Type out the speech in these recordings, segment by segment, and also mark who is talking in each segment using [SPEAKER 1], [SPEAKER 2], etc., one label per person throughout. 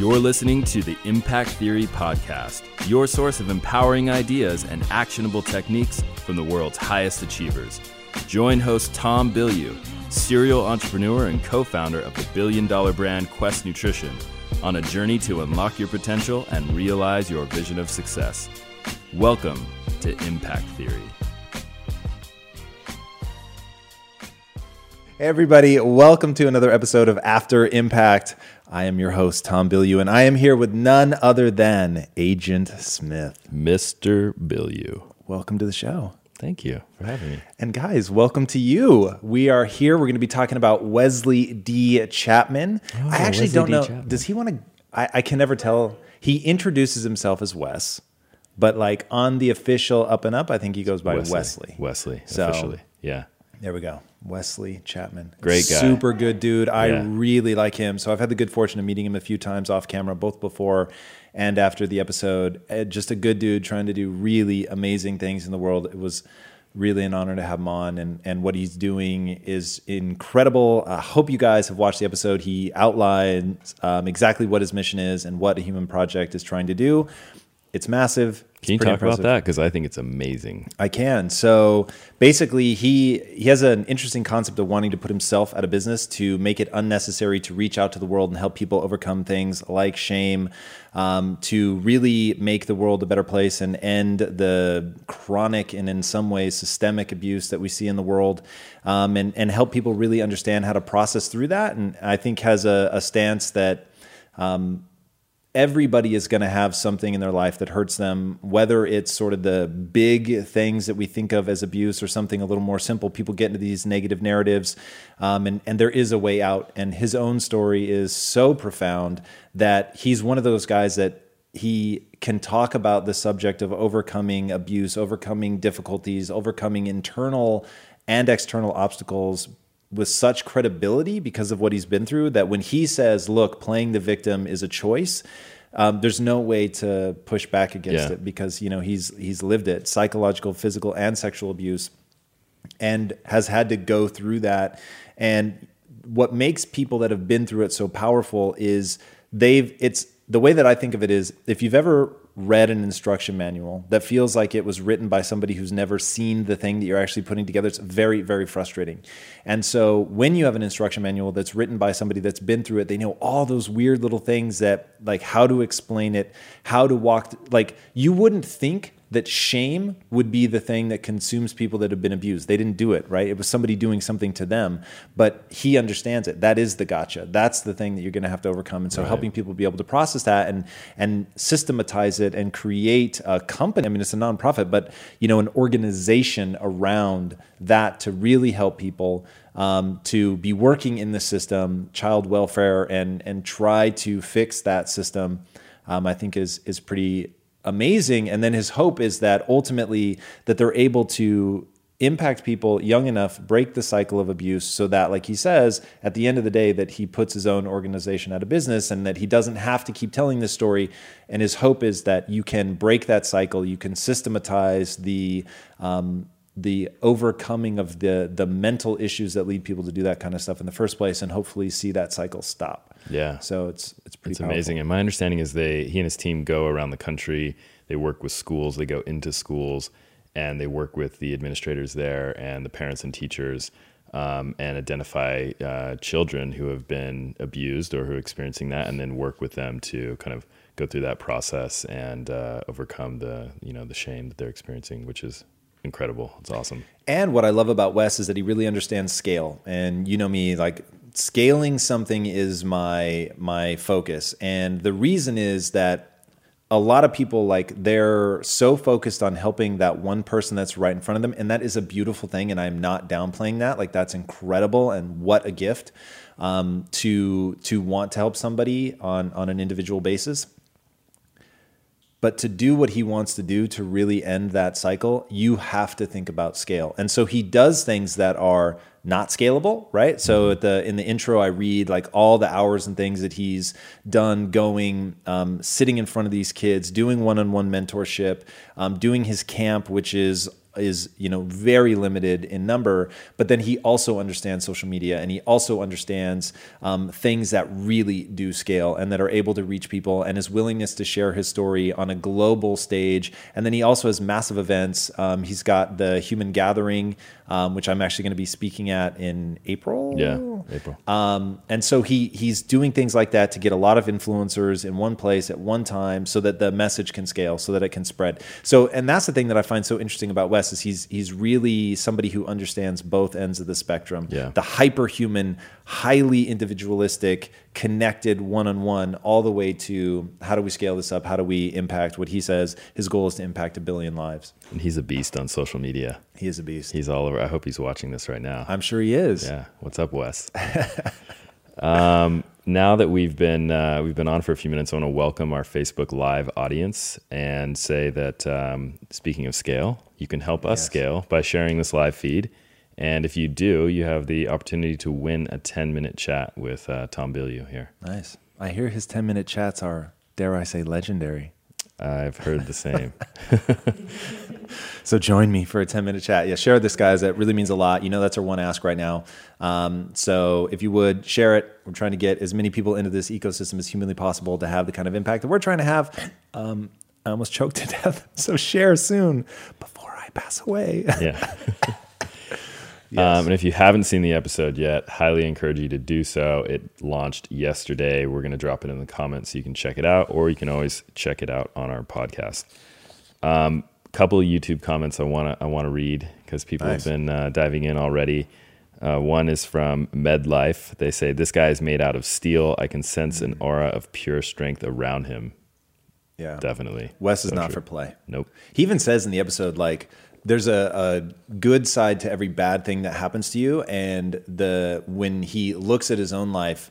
[SPEAKER 1] You're listening to the Impact Theory Podcast, your source of empowering ideas and actionable techniques from the world's highest achievers. Join host Tom Bilyeu, serial entrepreneur and co founder of the billion dollar brand Quest Nutrition, on a journey to unlock your potential and realize your vision of success. Welcome to Impact Theory.
[SPEAKER 2] Hey everybody, welcome to another episode of After Impact. I am your host, Tom Bilyeu, and I am here with none other than Agent Smith.
[SPEAKER 1] Mr. Bilyeu.
[SPEAKER 2] Welcome to the show.
[SPEAKER 1] Thank you for having me.
[SPEAKER 2] And guys, welcome to you. We are here. We're going to be talking about Wesley D. Chapman.
[SPEAKER 1] Oh,
[SPEAKER 2] I actually
[SPEAKER 1] Wesley
[SPEAKER 2] don't
[SPEAKER 1] D.
[SPEAKER 2] know.
[SPEAKER 1] Chapman.
[SPEAKER 2] Does he want to? I, I can never tell. He introduces himself as Wes, but like on the official Up and Up, I think he goes by Wesley.
[SPEAKER 1] Wesley,
[SPEAKER 2] So-
[SPEAKER 1] officially. Yeah.
[SPEAKER 2] There we go. Wesley Chapman.
[SPEAKER 1] Great guy.
[SPEAKER 2] Super good dude. I
[SPEAKER 1] Yeah.
[SPEAKER 2] really like him. So I've had the good fortune of meeting him a few times off camera, both before and after the episode. Uh, Just a good dude trying to do really amazing things in the world. It was really an honor to have him on and, and what he's doing is incredible. I hope you guys have watched the episode. He outlines um, exactly what his mission is and what a human project is trying to do. It's massive.
[SPEAKER 1] Can you talk
[SPEAKER 2] impressive.
[SPEAKER 1] about that? Because I think it's amazing.
[SPEAKER 2] I can. So basically, he he has an interesting concept of wanting to put himself out of business to make it unnecessary to reach out to the world and help people overcome things like shame, um, to really make the world a better place and end the chronic and in some ways systemic abuse that we see in the world, um, and and help people really understand how to process through that. And I think has a, a stance that everybody is going to have something in their life that hurts them, whether it's sort of the big things that we think of as abuse or something a little more simple. People get into these negative narratives, um, and, and there is a way out. And his own story is so profound that he's one of those guys that he can talk about the subject of overcoming abuse, overcoming difficulties, overcoming internal and external obstacles with such credibility because of what he's been through that when he says, "Look, playing the victim is a choice," um, there's no way to push back against
[SPEAKER 1] Yeah.
[SPEAKER 2] it because you know he's he's lived it, psychological, physical, and sexual abuse, and has had to go through that. And what makes people that have been through it so powerful is they've it's the way that I think of it is if you've ever read an instruction manual that feels like it was written by somebody who's never seen the thing that you're actually putting together. It's very very frustrating. And so when you have an instruction manual that's written by somebody that's been through it they know all those weird little things that like how to explain it how to walk like you wouldn't think that shame would be the thing that consumes people that have been abused. They didn't do it, right? It was somebody doing something to them, but he understands it. That is the gotcha. That's the thing that you're going to have to overcome. And so helping people be able to process that and and systematize it and create a company. I mean, it's a nonprofit, but you know, an organization around that to really help people um, to be working in the system, child welfare, and and try to fix that system. Um, I think is is pretty amazing and then his hope is that ultimately that they're able to impact people young enough break the cycle of abuse so that like he says at the end of the day that he puts his own organization out of business and that he doesn't have to keep telling this story. And his hope is that you can break that cycle you can systematize the um, the overcoming of the the mental issues that lead people to do that kind of stuff in the first place and hopefully see that cycle stop
[SPEAKER 1] Yeah.
[SPEAKER 2] so it's it's pretty
[SPEAKER 1] It's amazing. And my understanding is they he and his team go around the country. They work with schools. They go into schools and they work with the administrators there and the parents and teachers um, and identify uh, children who have been abused or who are experiencing that, and then work with them to kind of go through that process and uh, overcome the you know the shame that they're experiencing, which is incredible. It's awesome.
[SPEAKER 2] And what I love about Wes is that he really understands scale. And you know me, like scaling something is my my focus. And the reason is that a lot of people like they're so focused on helping that one person that's right in front of them and that is a beautiful thing and i'm not downplaying that like that's incredible and what a gift um, to to want to help somebody on on an individual basis but to do what he wants to do to really end that cycle, you have to think about scale. And so he does things that are not scalable, right? So at the in the intro, I read like all the hours and things that he's done, going, um, sitting in front of these kids, doing one-on-one mentorship, um, doing his camp, which is is you know very limited in number but then he also understands social media and he also understands um, things that really do scale and that are able to reach people and his willingness to share his story on a global stage. And then he also has massive events. Um, he's got the human gathering um, which i'm actually going to be speaking at in april
[SPEAKER 1] Yeah, April.
[SPEAKER 2] um, and so he he's doing things like that to get a lot of influencers in one place at one time, so that the message can scale, so that it can spread. So, and that's the thing that I find so interesting about Wes is he's he's really somebody who understands both ends of the spectrum.
[SPEAKER 1] Yeah.
[SPEAKER 2] The hyperhuman, highly individualistic, connected one on one, all the way to how do we scale this up? How do we impact what he says? His goal is to impact a billion lives.
[SPEAKER 1] and he's a beast on social media.
[SPEAKER 2] He is a beast.
[SPEAKER 1] He's all over. I hope he's watching this right now.
[SPEAKER 2] I'm sure he is.
[SPEAKER 1] Yeah. What's up, Wes? um, now that we've been uh, we've been on for a few minutes, I want to welcome our Facebook Live audience and say that um, speaking of scale, you can help us
[SPEAKER 2] Yes.
[SPEAKER 1] scale by sharing this live feed. And if you do, you have the opportunity to win a 10 minute chat with uh, Tom Bilyeu here.
[SPEAKER 2] Nice. I hear his 10 minute chats are, dare I say, legendary.
[SPEAKER 1] I've heard the same.
[SPEAKER 2] So join me for a 10 minute chat. Yeah, share this, guys. That really means a lot. You know, that's our one ask right now. Um, so if you would share it, we're trying to get as many people into this ecosystem as humanly possible to have the kind of impact that we're trying to have. Um, I almost choked to death. So share soon before I pass away.
[SPEAKER 1] yeah.
[SPEAKER 2] Yes.
[SPEAKER 1] Um, and if you haven't seen the episode yet, highly encourage you to do so. It launched yesterday. We're going to drop it in the comments so you can check it out, or you can always check it out on our podcast. Um, couple of YouTube comments I want to I want to read because people
[SPEAKER 2] Nice.
[SPEAKER 1] have been uh, diving in already. Uh, one is from MedLife. They say this guy is made out of steel. I can sense an aura of pure strength around him.
[SPEAKER 2] yeah.
[SPEAKER 1] Definitely.
[SPEAKER 2] Wes is
[SPEAKER 1] So
[SPEAKER 2] not
[SPEAKER 1] true.
[SPEAKER 2] for play.
[SPEAKER 1] Nope.
[SPEAKER 2] He even says in the episode, like, there's a, a good side to every bad thing that happens to you. And the when he looks at his own life,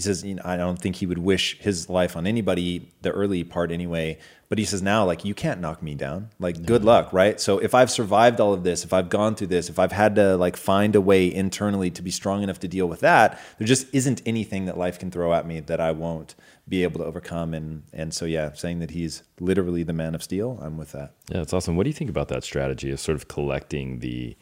[SPEAKER 2] he says, you know, I don't think he would wish his life on anybody, the early part anyway. But he says now, like, you can't knock me down. Like, good luck, right? So if I've survived all of this, if I've gone through this, if I've had to like find a way internally to be strong enough to deal with that, there just isn't anything that life can throw at me that I won't be able to overcome. And and so yeah, saying that he's literally the man of steel, I'm with that.
[SPEAKER 1] Yeah, that's awesome. What do you think about that strategy of sort of collecting the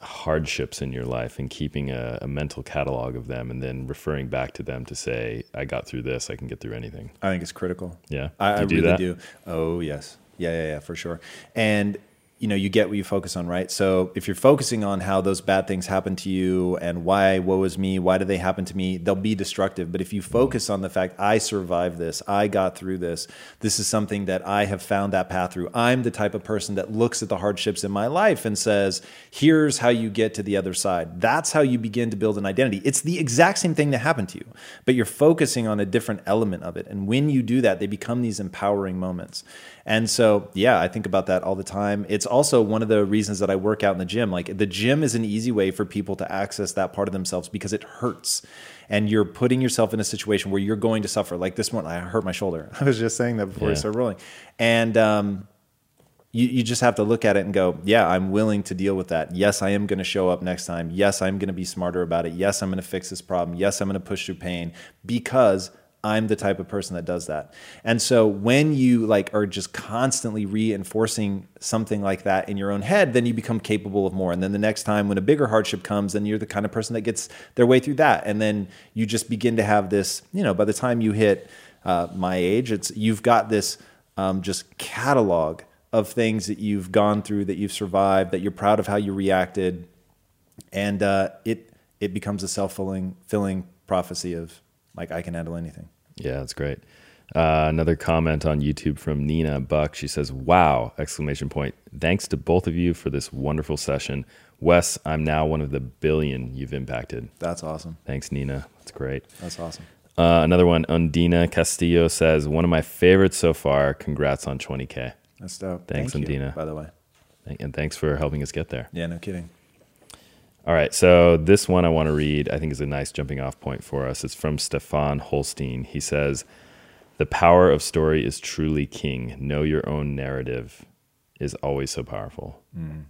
[SPEAKER 1] hardships in your life and keeping a, a mental catalog of them and then referring back to them to say, I got through this, I can get through anything?
[SPEAKER 2] I think it's critical.
[SPEAKER 1] Yeah.
[SPEAKER 2] I, I
[SPEAKER 1] Do do
[SPEAKER 2] really
[SPEAKER 1] that?
[SPEAKER 2] do. Oh yes, yeah, yeah, yeah, for sure. And you know, you get what you focus on, right? So if you're focusing on how those bad things happen to you and why, woe is me, why do they happen to me? They'll be destructive. But if you focus on the fact I survived this, I got through this, this is something that I have found that path through. I'm the type of person that looks at the hardships in my life and says, here's how you get to the other side. That's how you begin to build an identity. It's the exact same thing that happened to you, but you're focusing on a different element of it. And when you do that, they become these empowering moments. And so, yeah, I think about that all the time. It's also one of the reasons that I work out in the gym. Like the gym is an easy way for people to access that part of themselves because it hurts. And you're putting yourself in a situation where you're going to suffer. Like this morning, I hurt my shoulder. I was just saying that before we started rolling. And um, you, you just have to look at it and go, yeah, I'm willing to deal with that. Yes, I am going to show up next time. Yes, I'm going to be smarter about it. Yes, I'm going to fix this problem. Yes, I'm going to push through pain because I'm the type of person that does that. And so when you like are just constantly reinforcing something like that in your own head, then you become capable of more. And then the next time when a bigger hardship comes, then you're the kind of person that gets their way through that. And then you just begin to have this, you know, by the time you hit uh, my age, it's you've got this um, just catalog of things that you've gone through, that you've survived, that you're proud of how you reacted, and uh, it it becomes a self filling filling prophecy of like I can handle anything.
[SPEAKER 1] Yeah, that's great. Uh, another comment on YouTube from Nina Buck. She says, "Wow!" Exclamation point. Thanks to both of you for this wonderful session. Wes, I'm now one of the billion you've impacted.
[SPEAKER 2] That's awesome.
[SPEAKER 1] Thanks, Nina. That's great.
[SPEAKER 2] That's awesome.
[SPEAKER 1] Uh, another one, Undina Castillo says, "One of my favorites so far. Congrats on 20k."
[SPEAKER 2] That's dope.
[SPEAKER 1] Thanks,
[SPEAKER 2] Thank you,
[SPEAKER 1] Undina.
[SPEAKER 2] By the way,
[SPEAKER 1] And thanks for helping us get there.
[SPEAKER 2] yeah, no kidding.
[SPEAKER 1] All right, so this one I want to read, I think is a nice jumping off point for us. It's from Stefan Holstein. He says, The power of story is truly king. Know your own narrative is always so powerful. Mm-hmm.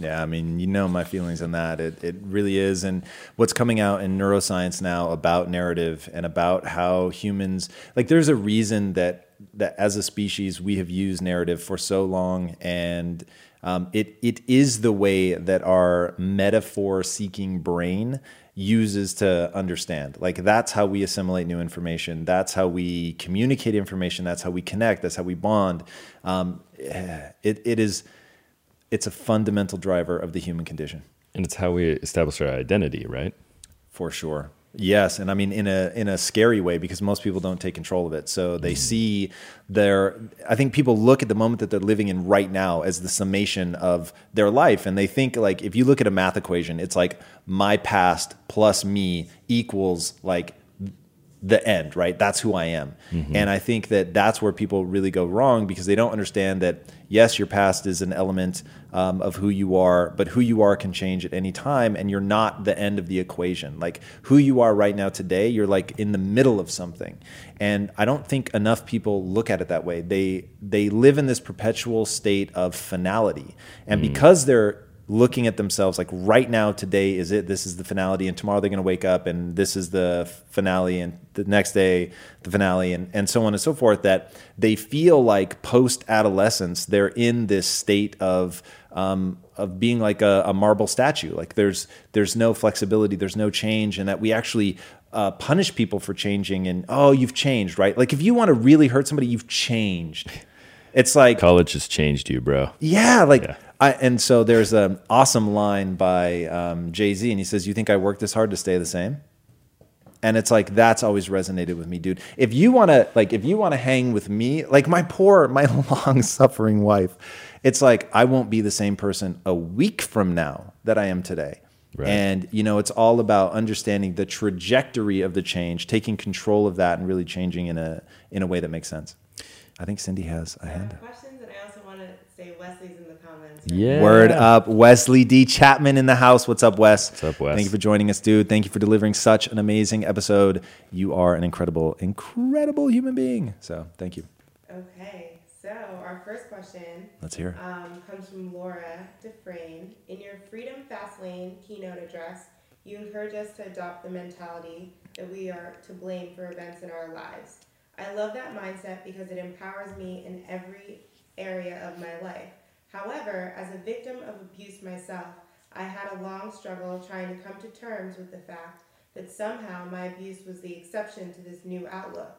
[SPEAKER 2] Yeah, I mean, you know my feelings on that. It it really is, and what's coming out in neuroscience now about narrative and about how humans like. There's a reason that that as a species we have used narrative for so long, and Um, it it is the way that our metaphor seeking brain uses to understand. Like that's how we assimilate new information. That's how we communicate information. That's how we connect. That's how we bond. Um, it it is it's a fundamental driver of the human condition.
[SPEAKER 1] And it's how we establish our identity, right?
[SPEAKER 2] For sure. Yes, and I mean in a in a scary way because most people don't take control of it. So they see their I think people look at the moment that they're living in right now as the summation of their life and they think like if you look at a math equation, it's like my past plus me equals like the end, right? That's who I am. Mm-hmm. And I think that that's where people really go wrong because they don't understand that, yes, your past is an element um, of who you are, but who you are can change at any time. And you're not the end of the equation. Like who you are right now today, you're like in the middle of something. And I don't think enough people look at it that way. They, they live in this perpetual state of finality. And mm. because they're looking at themselves like right now today is it this is the finality and tomorrow they're going to wake up and this is the finale and the next day the finale and, and so on and so forth that they feel like post adolescence they're in this state of um, of being like a, a, marble statue. Like there's there's no flexibility there's no change and that we actually uh, punish people for changing and oh you've changed right? Like if you want to really hurt somebody you've changed it's like
[SPEAKER 1] college has changed you bro
[SPEAKER 2] yeah like yeah I, and so there's an awesome line by um, Jay Z, and he says, "You think I work this hard to stay the same?" And it's like that's always resonated with me, dude. If you want to, like, if you want to hang with me, like my poor, my long suffering wife, it's like I won't be the same person a week from now that I am today. Right. And you know, it's all about understanding the trajectory of the change, taking control of that, and really changing in a in a way that makes sense. I think Cindy has a hand.
[SPEAKER 3] Questions, and I also want to say Wesley's in the comments.
[SPEAKER 2] yeah. Word up. Wesley D. Chapman in the house. What's up, Wes?
[SPEAKER 1] What's up, Wes?
[SPEAKER 2] Thank you for joining us, dude. Thank you for delivering such an amazing episode. You are an incredible, incredible human being. So thank you.
[SPEAKER 3] Okay. So our first question.
[SPEAKER 2] Let's hear.
[SPEAKER 3] Um, comes from Laura Dufresne. In your Freedom Fast Lane keynote address, you encourage us to adopt the mentality that we are to blame for events in our lives. I love that mindset because it empowers me in every area of my life. However, as a victim of abuse myself, I had a long struggle trying to come to terms with the fact that somehow my abuse was the exception to this new outlook.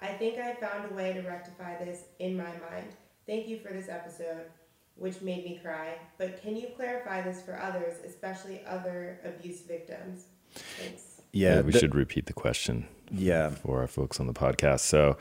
[SPEAKER 3] I think I found a way to rectify this in my mind. Thank you for this episode, which made me cry. But can you clarify this for others, especially other abuse victims? Thanks.
[SPEAKER 1] Yeah, we should repeat the question.
[SPEAKER 2] Yeah,
[SPEAKER 1] for our folks on the podcast. So,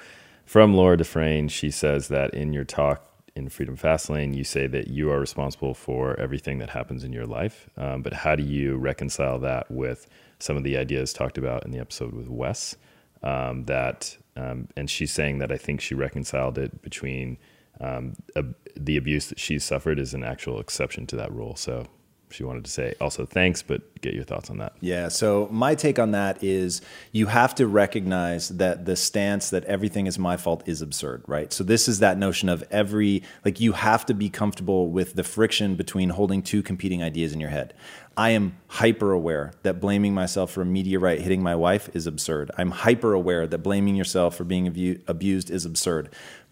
[SPEAKER 1] from Laura Dufresne, she says that in your talk in Freedom Fastlane, you say that you are responsible for everything that happens in your life. Um, but how do you reconcile that with some of the ideas talked about in the episode with Wes? Um, that um, and she's saying that I think she reconciled it between um, a, the abuse that she's suffered is an actual exception to that rule. So she wanted to say also thanks, but get your thoughts on that.
[SPEAKER 2] Yeah. So my take on that is you have to recognize that the stance that everything is my fault is absurd, right? So this is that notion of every like you have to be comfortable with the friction between holding two competing ideas in your head. I am hyper aware that blaming myself for a meteorite hitting my wife is absurd. I'm hyper aware that blaming yourself for being abu- abused is absurd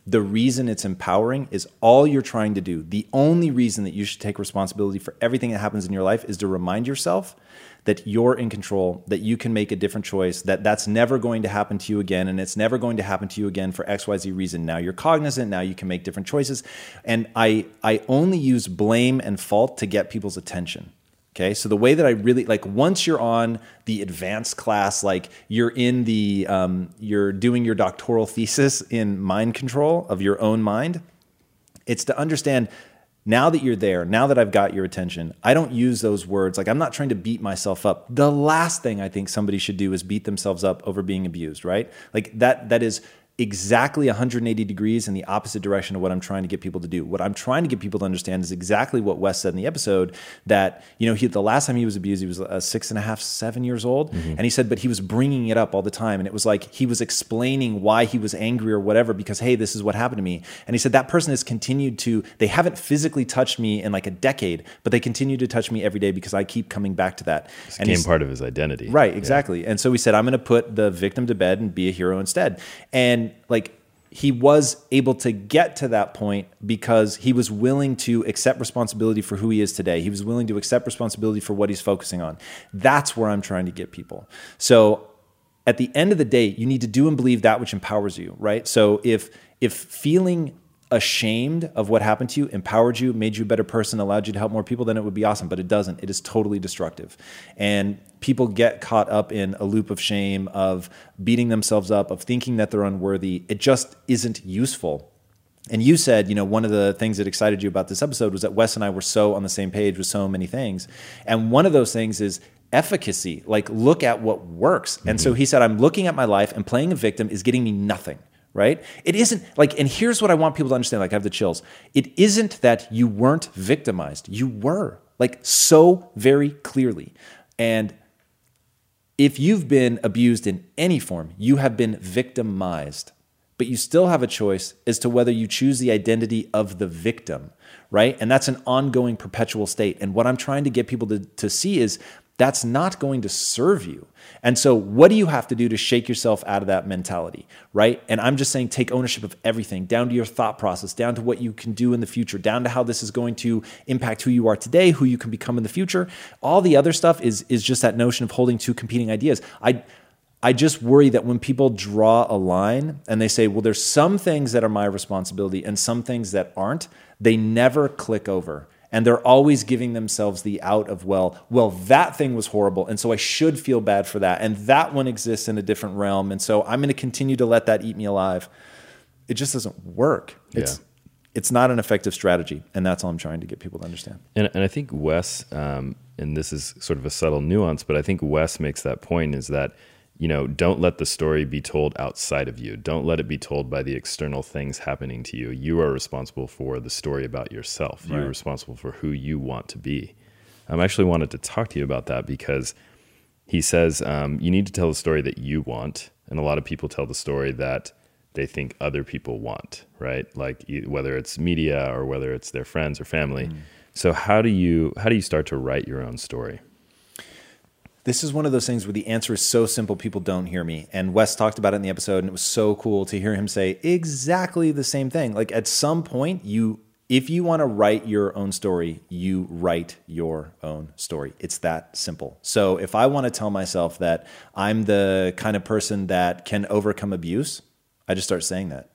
[SPEAKER 2] the reason it's empowering is all you're trying to do. The only reason that you should take responsibility for everything that happens in your life is to remind yourself that you're in control, that you can make a different choice, that that's never going to happen to you again, and it's never going to happen to you again for XYZ reason. Now you're cognizant, now you can make different choices. And I, I only use blame and fault to get people's attention. Okay, so the way that I really like once you're on the advanced class, like you're in the um, you're doing your doctoral thesis in mind control of your own mind. It's to understand now that you're there, now that I've got your attention, I don't use those words. Like, I'm not trying to beat myself up. The last thing I think somebody should do is beat themselves up over being abused, right? Like, that, that is exactly 180 degrees in the opposite direction of what I'm trying to get people to do. What I'm trying to get people to understand is exactly what Wes said in the episode that, you know, he, the last time he was abused, he was uh, six and a half, seven years old. Mm-hmm. And he said, but he was bringing it up all the time. And it was like he was explaining why he was angry or whatever because, hey, this is what happened to me. And he said, that person has continued to, they haven't physically touched me in like a decade, but they continue to touch me every day because I keep coming back to that.
[SPEAKER 1] It became part of his identity.
[SPEAKER 2] Right, exactly. Yeah. And so we said, I'm going to put the victim to bed and be a hero instead. And like he was able to get to that point because he was willing to accept responsibility for who he is today. He was willing to accept responsibility for what he's focusing on. That's where I'm trying to get people. So at the end of the day, you need to do and believe that which empowers you, right? So if if feeling ashamed of what happened to you empowered you, made you a better person, allowed you to help more people, then it would be awesome. But it doesn't. It is totally destructive. And people get caught up in a loop of shame, of beating themselves up, of thinking that they're unworthy. It just isn't useful. And you said, you know, one of the things that excited you about this episode was that Wes and I were so on the same page with so many things. And one of those things is efficacy. Like, look at what works. Mm-hmm. And so he said, I'm looking at my life and playing a victim is getting me nothing right? It isn't like, and here's what I want people to understand like, I have the chills. It isn't that you weren't victimized, you were, like, so very clearly. And if you've been abused in any form, you have been victimized. But you still have a choice as to whether you choose the identity of the victim, right? And that's an ongoing perpetual state. And what I'm trying to get people to, to see is that's not going to serve you. And so, what do you have to do to shake yourself out of that mentality, right? And I'm just saying, take ownership of everything, down to your thought process, down to what you can do in the future, down to how this is going to impact who you are today, who you can become in the future. All the other stuff is is just that notion of holding two competing ideas. I I just worry that when people draw a line and they say, well, there's some things that are my responsibility and some things that aren't, they never click over and they're always giving themselves the out of well well that thing was horrible and so i should feel bad for that and that one exists in a different realm and so i'm going to continue to let that eat me alive. It just doesn't work. It's yeah. it's not an effective strategy and that's all i'm trying to get people to understand.
[SPEAKER 1] And, and i think wes um, and this is sort of a subtle nuance but i think wes makes that point is that you know, don't let the story be told outside of you. Don't let it be told by the external things happening to you. You are responsible for the story about yourself. Right. You're responsible for who you want to be. I actually wanted to talk to you about that because he says um, you need to tell the story that you want, and a lot of people tell the story that they think other people want, right? Like whether it's media or whether it's their friends or family. Mm. So how do you how do you start to write your own story?
[SPEAKER 2] This is one of those things where the answer is so simple, people don't hear me. And Wes talked about it in the episode, and it was so cool to hear him say exactly the same thing. Like at some point, you, if you want to write your own story, you write your own story. It's that simple. So if I want to tell myself that I'm the kind of person that can overcome abuse, I just start saying that.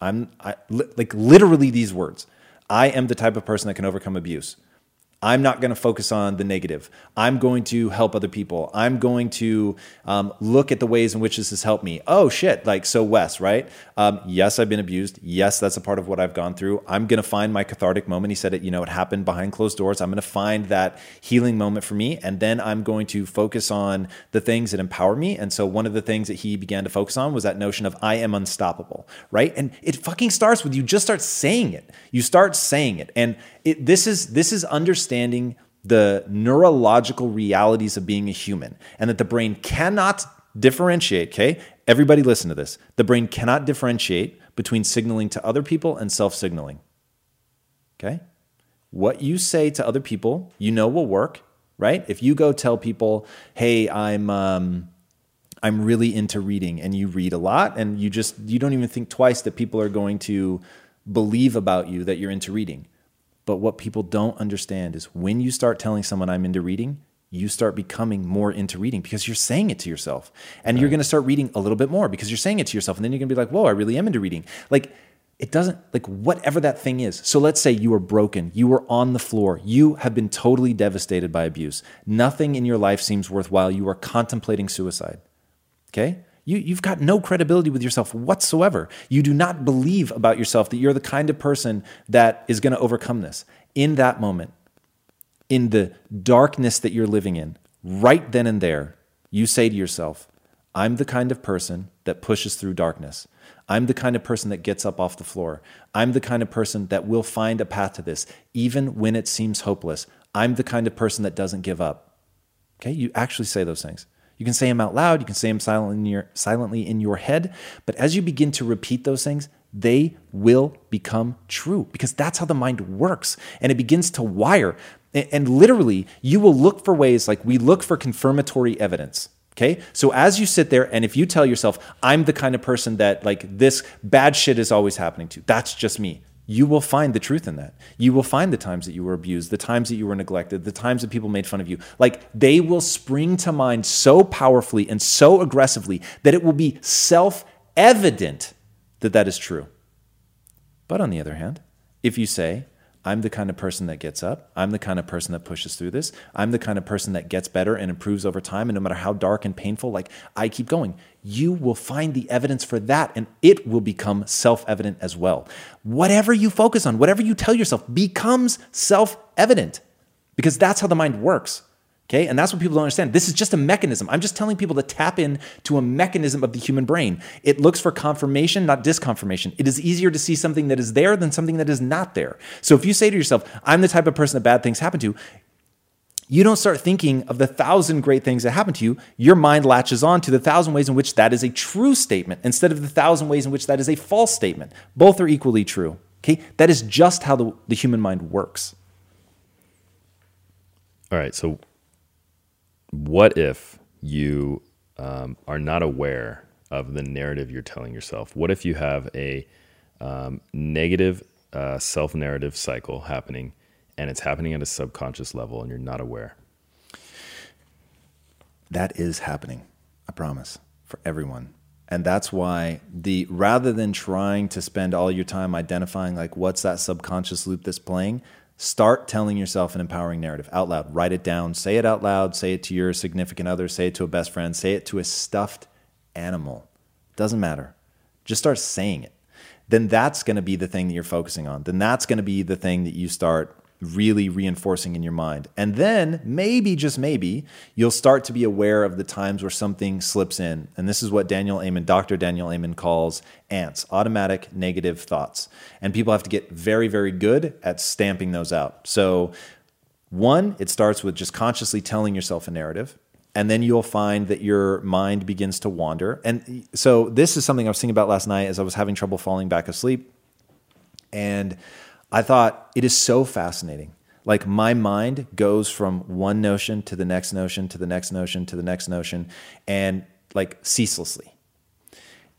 [SPEAKER 2] I'm I, like literally these words. I am the type of person that can overcome abuse. I'm not going to focus on the negative. I'm going to help other people. I'm going to um, look at the ways in which this has helped me. Oh, shit. Like, so Wes, right? Um, yes, I've been abused. Yes, that's a part of what I've gone through. I'm going to find my cathartic moment. He said it, you know, it happened behind closed doors. I'm going to find that healing moment for me. And then I'm going to focus on the things that empower me. And so one of the things that he began to focus on was that notion of I am unstoppable, right? And it fucking starts with you just start saying it. You start saying it. And it, this is this is understanding the neurological realities of being a human and that the brain cannot differentiate okay? Everybody listen to this. The brain cannot differentiate between signaling to other people and self-signaling okay? What you say to other people you know will work right? If you go tell people hey i'm um, i'm really into reading and you read a lot and you just you don't even think twice that people are going to believe about you that you're into reading but what people don't understand is when you start telling someone I'm into reading, you start becoming more into reading because you're saying it to yourself. And right. you're going to start reading a little bit more because you're saying it to yourself. And then you're going to be like, whoa, I really am into reading. Like, it doesn't, like, whatever that thing is. So let's say you are broken, you are on the floor, you have been totally devastated by abuse. Nothing in your life seems worthwhile. You are contemplating suicide. Okay? You, you've got no credibility with yourself whatsoever. You do not believe about yourself that you're the kind of person that is going to overcome this. In that moment, in the darkness that you're living in, right then and there, you say to yourself, I'm the kind of person that pushes through darkness. I'm the kind of person that gets up off the floor. I'm the kind of person that will find a path to this, even when it seems hopeless. I'm the kind of person that doesn't give up. Okay, you actually say those things. You can say them out loud, you can say them silently in your, silently in your head, but as you begin to repeat those things, they will become true because that's how the mind works and it begins to wire. And literally, you will look for ways like we look for confirmatory evidence. Okay. So as you sit there, and if you tell yourself, I'm the kind of person that like this bad shit is always happening to, that's just me. You will find the truth in that. You will find the times that you were abused, the times that you were neglected, the times that people made fun of you. Like they will spring to mind so powerfully and so aggressively that it will be self evident that that is true. But on the other hand, if you say, I'm the kind of person that gets up. I'm the kind of person that pushes through this. I'm the kind of person that gets better and improves over time. And no matter how dark and painful, like I keep going, you will find the evidence for that and it will become self evident as well. Whatever you focus on, whatever you tell yourself becomes self evident because that's how the mind works. Okay, and that's what people don't understand. This is just a mechanism. I'm just telling people to tap in to a mechanism of the human brain. It looks for confirmation, not disconfirmation. It is easier to see something that is there than something that is not there. So if you say to yourself, I'm the type of person that bad things happen to, you don't start thinking of the thousand great things that happen to you. Your mind latches on to the thousand ways in which that is a true statement instead of the thousand ways in which that is a false statement. Both are equally true. Okay, that is just how the, the human mind works.
[SPEAKER 1] All right, so what if you um, are not aware of the narrative you're telling yourself? What if you have a um, negative uh, self narrative cycle happening and it's happening at a subconscious level and you're not aware?
[SPEAKER 2] That is happening, I promise, for everyone. And that's why the rather than trying to spend all your time identifying like what's that subconscious loop that's playing, Start telling yourself an empowering narrative out loud. Write it down. Say it out loud. Say it to your significant other. Say it to a best friend. Say it to a stuffed animal. Doesn't matter. Just start saying it. Then that's going to be the thing that you're focusing on. Then that's going to be the thing that you start really reinforcing in your mind. And then maybe, just maybe, you'll start to be aware of the times where something slips in. And this is what Daniel Amen, Dr. Daniel Amen calls ants, automatic negative thoughts. And people have to get very, very good at stamping those out. So, one, it starts with just consciously telling yourself a narrative. And then you'll find that your mind begins to wander. And so, this is something I was thinking about last night as I was having trouble falling back asleep. And I thought it is so fascinating. Like my mind goes from one notion to the next notion to the next notion to the next notion and like ceaselessly.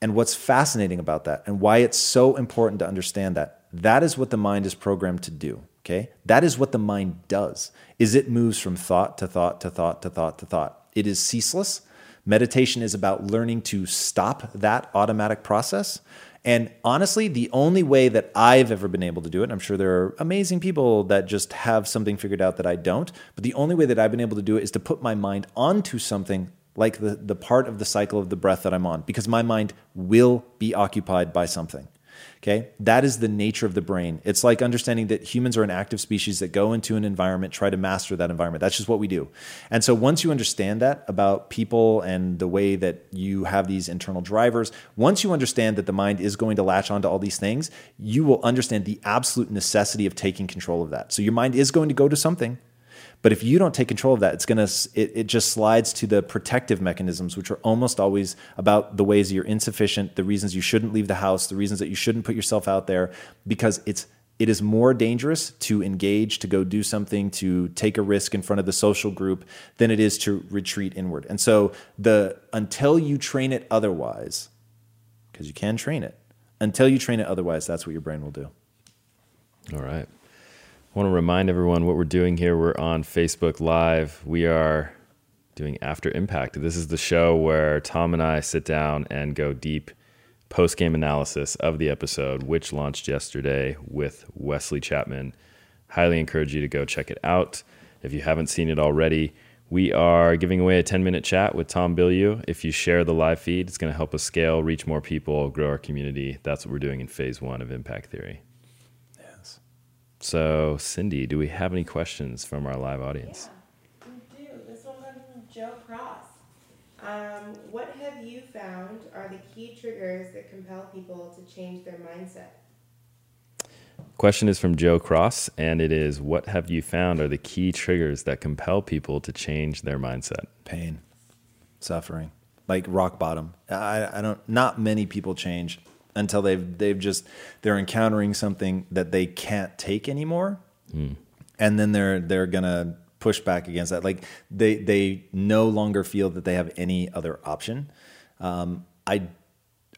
[SPEAKER 2] And what's fascinating about that and why it's so important to understand that that is what the mind is programmed to do, okay? That is what the mind does. Is it moves from thought to thought to thought to thought to thought. It is ceaseless. Meditation is about learning to stop that automatic process and honestly, the only way that I've ever been able to do it, I'm sure there are amazing people that just have something figured out that I don't, but the only way that I've been able to do it is to put my mind onto something like the, the part of the cycle of the breath that I'm on, because my mind will be occupied by something. Okay. That is the nature of the brain. It's like understanding that humans are an active species that go into an environment, try to master that environment. That's just what we do. And so once you understand that about people and the way that you have these internal drivers, once you understand that the mind is going to latch onto all these things, you will understand the absolute necessity of taking control of that. So your mind is going to go to something but if you don't take control of that, it's gonna it, it just slides to the protective mechanisms, which are almost always about the ways you're insufficient, the reasons you shouldn't leave the house, the reasons that you shouldn't put yourself out there, because it's it is more dangerous to engage, to go do something, to take a risk in front of the social group than it is to retreat inward. And so the until you train it otherwise, because you can train it, until you train it otherwise, that's what your brain will do.
[SPEAKER 1] All right. I want to remind everyone what we're doing here. We're on Facebook Live. We are doing After Impact. This is the show where Tom and I sit down and go deep post game analysis of the episode, which launched yesterday with Wesley Chapman. Highly encourage you to go check it out. If you haven't seen it already, we are giving away a 10 minute chat with Tom Bilyeu. If you share the live feed, it's going to help us scale, reach more people, grow our community. That's what we're doing in phase one of Impact Theory. So, Cindy, do we have any questions from our live audience?
[SPEAKER 3] Yeah, we do. This one comes from Joe Cross. Um, what have you found are the key triggers that compel people to change their mindset?
[SPEAKER 1] Question is from Joe Cross, and it is What have you found are the key triggers that compel people to change their mindset?
[SPEAKER 2] Pain, suffering, like rock bottom. I, I don't, not many people change until they've they've just they're encountering something that they can't take anymore, mm. and then they're they're gonna push back against that. Like they they no longer feel that they have any other option. Um, I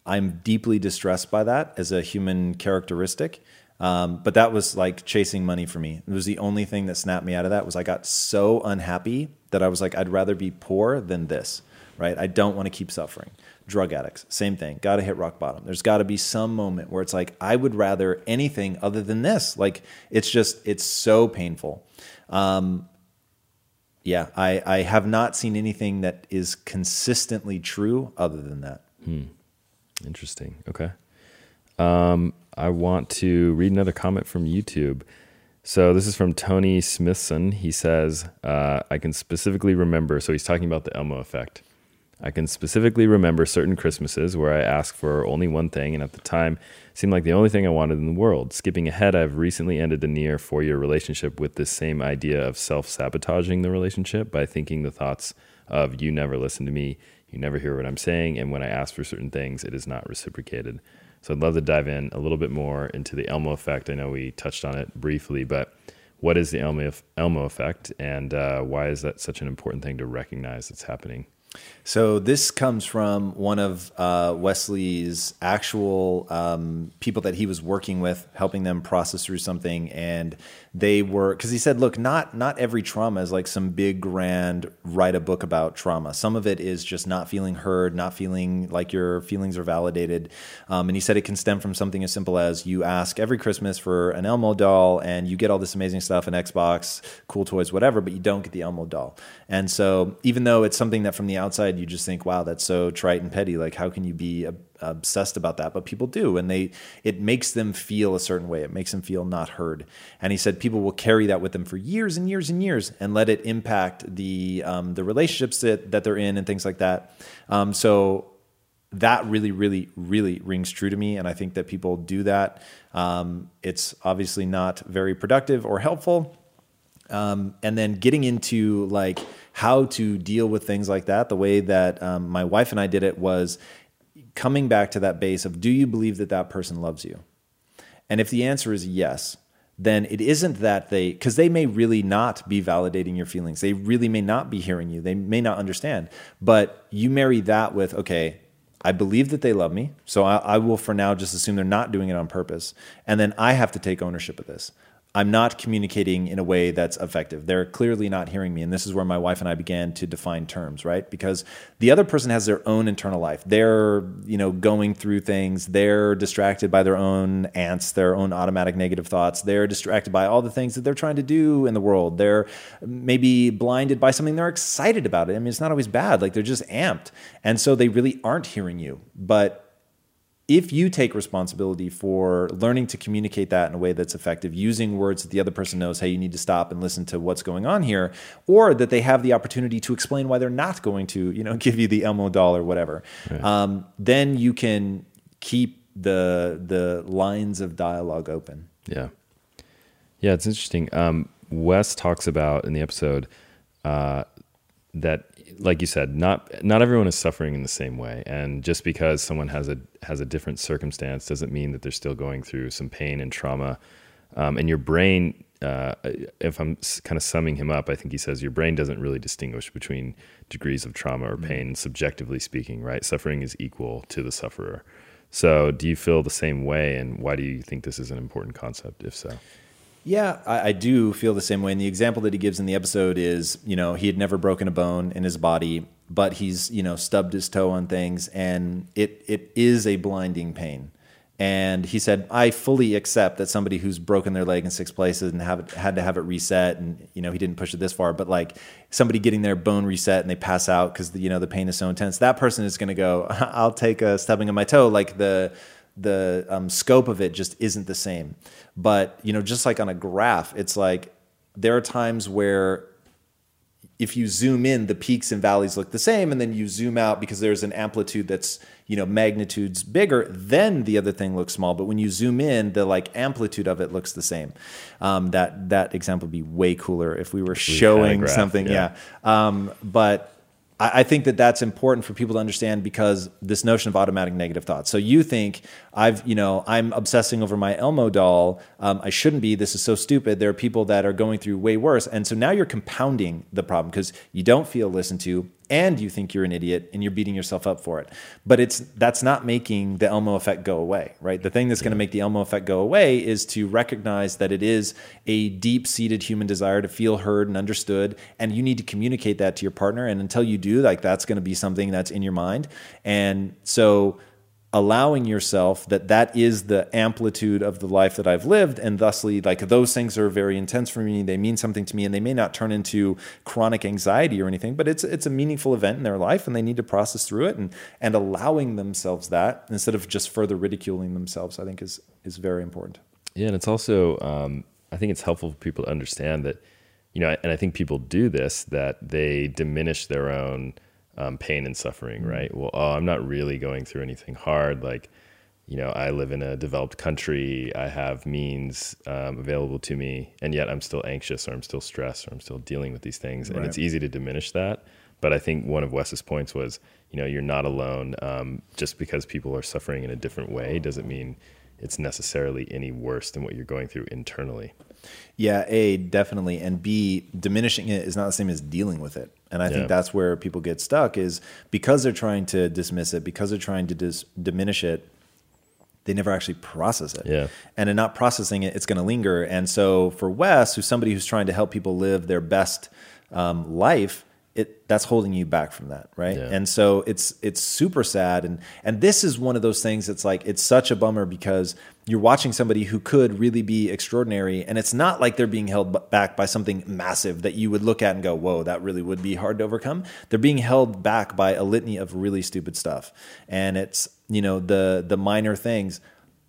[SPEAKER 2] I'm deeply distressed by that as a human characteristic. Um, but that was like chasing money for me. It was the only thing that snapped me out of that. Was I got so unhappy that I was like, I'd rather be poor than this. Right? I don't want to keep suffering. Drug addicts, same thing. Got to hit rock bottom. There's got to be some moment where it's like I would rather anything other than this. Like it's just it's so painful. Um, yeah, I, I have not seen anything that is consistently true other than that.
[SPEAKER 1] Hmm. Interesting. Okay. Um, I want to read another comment from YouTube. So this is from Tony Smithson. He says, uh, I can specifically remember, so he's talking about the Elmo effect. I can specifically remember certain Christmases where I asked for only one thing, and at the time seemed like the only thing I wanted in the world. Skipping ahead, I've recently ended a near four year relationship with this same idea of self sabotaging the relationship by thinking the thoughts of, you never listen to me, you never hear what I'm saying, and when I ask for certain things, it is not reciprocated. So I'd love to dive in a little bit more into the Elmo effect. I know we touched on it briefly, but what is the Elmo, Elmo effect, and uh, why is that such an important thing to recognize that's happening?
[SPEAKER 2] So this comes from one of uh, Wesley's actual um, people that he was working with, helping them process through something, and they were because he said, look, not not every trauma is like some big grand write a book about trauma. Some of it is just not feeling heard, not feeling like your feelings are validated, um, and he said it can stem from something as simple as you ask every Christmas for an Elmo doll, and you get all this amazing stuff, an Xbox, cool toys, whatever, but you don't get the Elmo doll, and so even though it's something that from the outside you just think, wow, that's so trite and petty. Like, how can you be obsessed about that? But people do, and they it makes them feel a certain way. It makes them feel not heard. And he said people will carry that with them for years and years and years, and let it impact the um, the relationships that that they're in and things like that. Um, so that really, really, really rings true to me. And I think that people do that. Um, it's obviously not very productive or helpful. Um, and then getting into like how to deal with things like that, the way that um, my wife and I did it was coming back to that base of do you believe that that person loves you? And if the answer is yes, then it isn't that they, because they may really not be validating your feelings. They really may not be hearing you. They may not understand. But you marry that with, okay, I believe that they love me. So I, I will for now just assume they're not doing it on purpose. And then I have to take ownership of this. I'm not communicating in a way that's effective. They're clearly not hearing me. And this is where my wife and I began to define terms, right? Because the other person has their own internal life. They're, you know, going through things. They're distracted by their own ants, their own automatic negative thoughts. They're distracted by all the things that they're trying to do in the world. They're maybe blinded by something they're excited about. It. I mean, it's not always bad. Like they're just amped. And so they really aren't hearing you. But if you take responsibility for learning to communicate that in a way that's effective, using words that the other person knows, hey, you need to stop and listen to what's going on here, or that they have the opportunity to explain why they're not going to, you know, give you the Elmo doll or whatever, right. um, then you can keep the the lines of dialogue open.
[SPEAKER 1] Yeah, yeah, it's interesting. Um, Wes talks about in the episode uh, that like you said, not not everyone is suffering in the same way, and just because someone has a has a different circumstance doesn't mean that they're still going through some pain and trauma. Um, and your brain, uh, if I'm kind of summing him up, I think he says your brain doesn't really distinguish between degrees of trauma or pain, mm-hmm. subjectively speaking. Right? Suffering is equal to the sufferer. So, do you feel the same way, and why do you think this is an important concept? If so.
[SPEAKER 2] Yeah, I, I, do feel the same way. And the example that he gives in the episode is, you know, he had never broken a bone in his body, but he's, you know, stubbed his toe on things, and it it is a blinding pain. And he said, I fully accept that somebody who's broken their leg in six places and have had to have it reset, and you know, he didn't push it this far, but like somebody getting their bone reset and they pass out because you know the pain is so intense, that person is going to go, I'll take a stubbing of my toe, like the the um, scope of it just isn't the same. But you know, just like on a graph, it's like there are times where if you zoom in, the peaks and valleys look the same, and then you zoom out because there's an amplitude that's you know magnitudes bigger. Then the other thing looks small, but when you zoom in, the like amplitude of it looks the same. Um, that that example would be way cooler if we were showing graph, something. Yeah, yeah. Um, but I, I think that that's important for people to understand because this notion of automatic negative thoughts. So you think I've, you know, I'm obsessing over my Elmo doll. Um, I shouldn't be. This is so stupid. There are people that are going through way worse, and so now you're compounding the problem because you don't feel listened to and you think you're an idiot and you're beating yourself up for it. But it's that's not making the Elmo effect go away, right? The thing that's going to make the Elmo effect go away is to recognize that it is a deep-seated human desire to feel heard and understood and you need to communicate that to your partner and until you do, like that's going to be something that's in your mind. And so allowing yourself that that is the amplitude of the life that I've lived and thusly like those things are very intense for me. They mean something to me and they may not turn into chronic anxiety or anything but it's it's a meaningful event in their life and they need to process through it and and allowing themselves that instead of just further ridiculing themselves I think is is very important.
[SPEAKER 1] Yeah and it's also um, I think it's helpful for people to understand that you know and I think people do this that they diminish their own um, pain and suffering, mm-hmm. right? Well, oh, I'm not really going through anything hard. Like, you know, I live in a developed country. I have means um, available to me, and yet I'm still anxious, or I'm still stressed, or I'm still dealing with these things. Right. And it's easy to diminish that. But I think one of Wes's points was, you know, you're not alone. Um, just because people are suffering in a different way doesn't mean it's necessarily any worse than what you're going through internally.
[SPEAKER 2] Yeah, A, definitely. And B, diminishing it is not the same as dealing with it. And I yeah. think that's where people get stuck is because they're trying to dismiss it, because they're trying to dis- diminish it, they never actually process it.
[SPEAKER 1] Yeah.
[SPEAKER 2] And in not processing it, it's going to linger. And so for Wes, who's somebody who's trying to help people live their best um, life, it that's holding you back from that right? Yeah. and so it's it's super sad. And and this is one of those things that's like it's such a bummer because you're watching somebody who could really be extraordinary and it's not like they're being held back by something massive that you would look at and go whoa that really would be hard to overcome. They're being held back by a litany of really stupid stuff. And it's you know the the minor things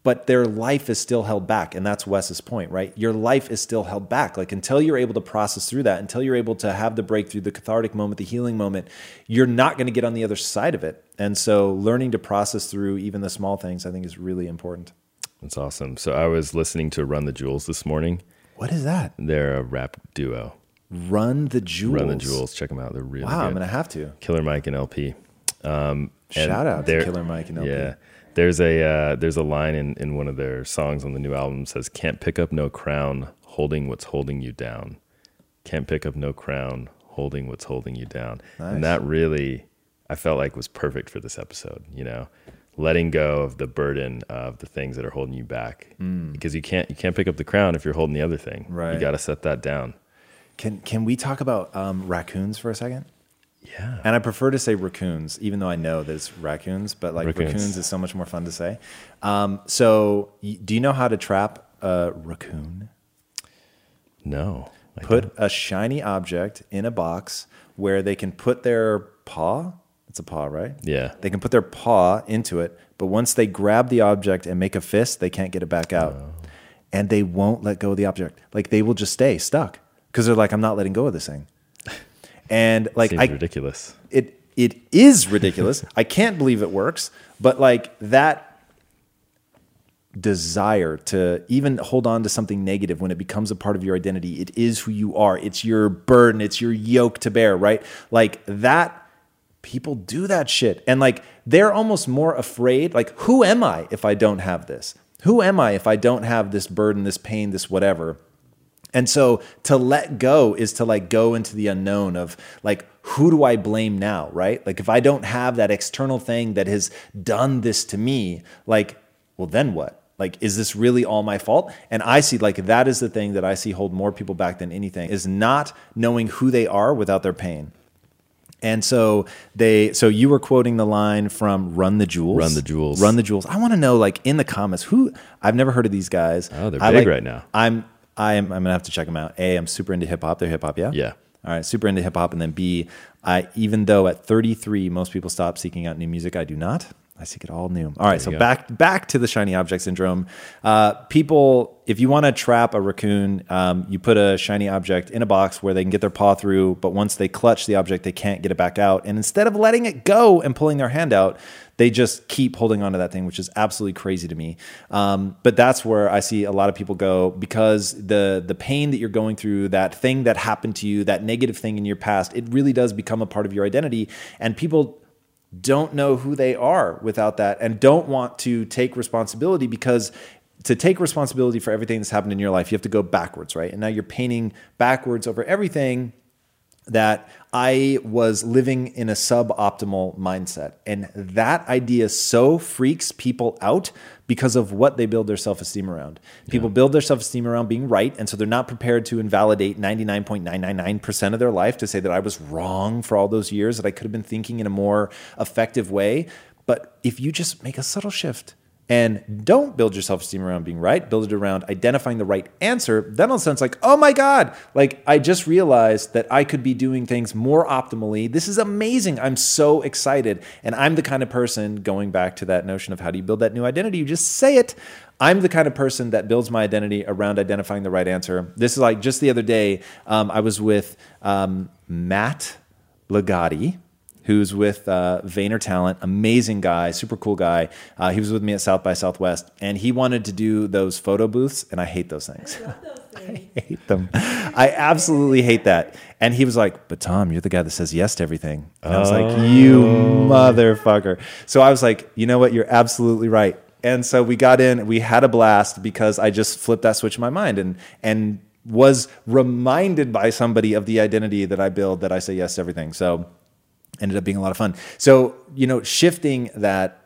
[SPEAKER 2] but their life is still held back. And that's Wes's point, right? Your life is still held back. Like until you're able to process through that, until you're able to have the breakthrough, the cathartic moment, the healing moment, you're not going to get on the other side of it. And so learning to process through even the small things, I think is really important.
[SPEAKER 1] That's awesome. So I was listening to Run the Jewels this morning.
[SPEAKER 2] What is that?
[SPEAKER 1] They're a rap duo.
[SPEAKER 2] Run the Jewels.
[SPEAKER 1] Run the Jewels. Check them out. They're really
[SPEAKER 2] wow,
[SPEAKER 1] good.
[SPEAKER 2] I'm going to have to.
[SPEAKER 1] Killer Mike and LP.
[SPEAKER 2] Um, Shout out to Killer Mike and LP.
[SPEAKER 1] Yeah. There's a uh, there's a line in, in one of their songs on the new album says, "Can't pick up no crown, holding what's holding you down. Can't pick up no crown, holding what's holding you down." Nice. And that really, I felt like was perfect for this episode. You know, letting go of the burden of the things that are holding you back, mm. because you can't you can't pick up the crown if you're holding the other thing.
[SPEAKER 2] Right.
[SPEAKER 1] You got to set that down.
[SPEAKER 2] Can can we talk about um, raccoons for a second?
[SPEAKER 1] Yeah.
[SPEAKER 2] And I prefer to say raccoons, even though I know that it's raccoons, but like raccoons, raccoons is so much more fun to say. Um, so, do you know how to trap a raccoon?
[SPEAKER 1] No.
[SPEAKER 2] I put don't. a shiny object in a box where they can put their paw. It's a paw, right?
[SPEAKER 1] Yeah.
[SPEAKER 2] They can put their paw into it, but once they grab the object and make a fist, they can't get it back out. Oh. And they won't let go of the object. Like they will just stay stuck because they're like, I'm not letting go of this thing. And like
[SPEAKER 1] Seems
[SPEAKER 2] I,
[SPEAKER 1] ridiculous.
[SPEAKER 2] It it is ridiculous. I can't believe it works, but like that desire to even hold on to something negative when it becomes a part of your identity, it is who you are. It's your burden, it's your yoke to bear, right? Like that people do that shit. And like they're almost more afraid like who am I if I don't have this? Who am I if I don't have this burden, this pain, this whatever? And so to let go is to like go into the unknown of like, who do I blame now, right? Like, if I don't have that external thing that has done this to me, like, well, then what? Like, is this really all my fault? And I see like that is the thing that I see hold more people back than anything is not knowing who they are without their pain. And so they, so you were quoting the line from "Run the Jewels."
[SPEAKER 1] Run the Jewels.
[SPEAKER 2] Run the Jewels. I want to know, like, in the comments, who I've never heard of these guys.
[SPEAKER 1] Oh, they're
[SPEAKER 2] I,
[SPEAKER 1] big
[SPEAKER 2] like,
[SPEAKER 1] right now.
[SPEAKER 2] I'm I'm I'm gonna have to check them out. A, I'm super into hip hop. They're hip hop, yeah.
[SPEAKER 1] Yeah.
[SPEAKER 2] All right, super into hip hop, and then B, I even though at 33 most people stop seeking out new music, I do not. I seek it all new. All right, so
[SPEAKER 1] go.
[SPEAKER 2] back back to the shiny object syndrome. Uh, people, if you want to trap a raccoon, um, you put a shiny object in a box where they can get their paw through, but once they clutch the object, they can't get it back out. And instead of letting it go and pulling their hand out, they just keep holding onto that thing, which is absolutely crazy to me. Um, but that's where I see a lot of people go because the the pain that you're going through, that thing that happened to you, that negative thing in your past, it really does become a part of your identity, and people don't know who they are without that and don't want to take responsibility because to take responsibility for everything that's happened in your life, you have to go backwards, right? And now you're painting backwards over everything that I was living in a suboptimal mindset. And that idea so freaks people out because of what they build their self esteem around. People build their self esteem around being right. And so they're not prepared to invalidate 99.999% of their life to say that I was wrong for all those years, that I could have been thinking in a more effective way. But if you just make a subtle shift, and don't build your self-esteem around being right. Build it around identifying the right answer. Then all of a sudden it's like oh my god. Like i just realized that i could be doing things more optimally. This is amazing. I'm so excited. And i'm the kind of person going back to that notion of how do you build that new identity? You just say it. I'm the kind of person that builds my identity around identifying the right answer. This is like just the other day, um, I was with um, Matt Legati, who's with uh, Vayner Talent, amazing guy, super cool guy. Uh, he was with me at South by Southwest, and he wanted to do those photo booths, and I hate those things.
[SPEAKER 3] I those things.
[SPEAKER 2] I hate them. I absolutely hate that. And he was like, "But Tom, you're the guy that says yes to everything." And I was like, "You motherfucker!" So I was like, "You know what? You're absolutely right." And so we got in. We had a blast because I just flipped that switch in my mind and and was reminded by somebody of the identity that I build that I say yes to everything. So ended up being a lot of fun. So, you know, shifting that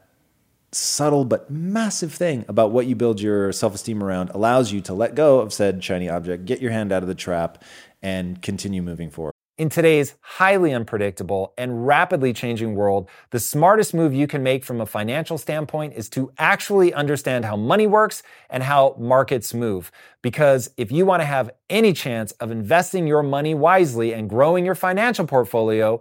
[SPEAKER 2] subtle but massive thing about what you build your self esteem around allows you to let go of said shiny object, get your hand out of the trap, and continue moving forward.
[SPEAKER 4] In today's highly unpredictable and rapidly changing world, the smartest move you can make from a financial standpoint is to actually understand how money works and how markets move. Because if you want to have any chance of investing your money wisely and growing your financial portfolio,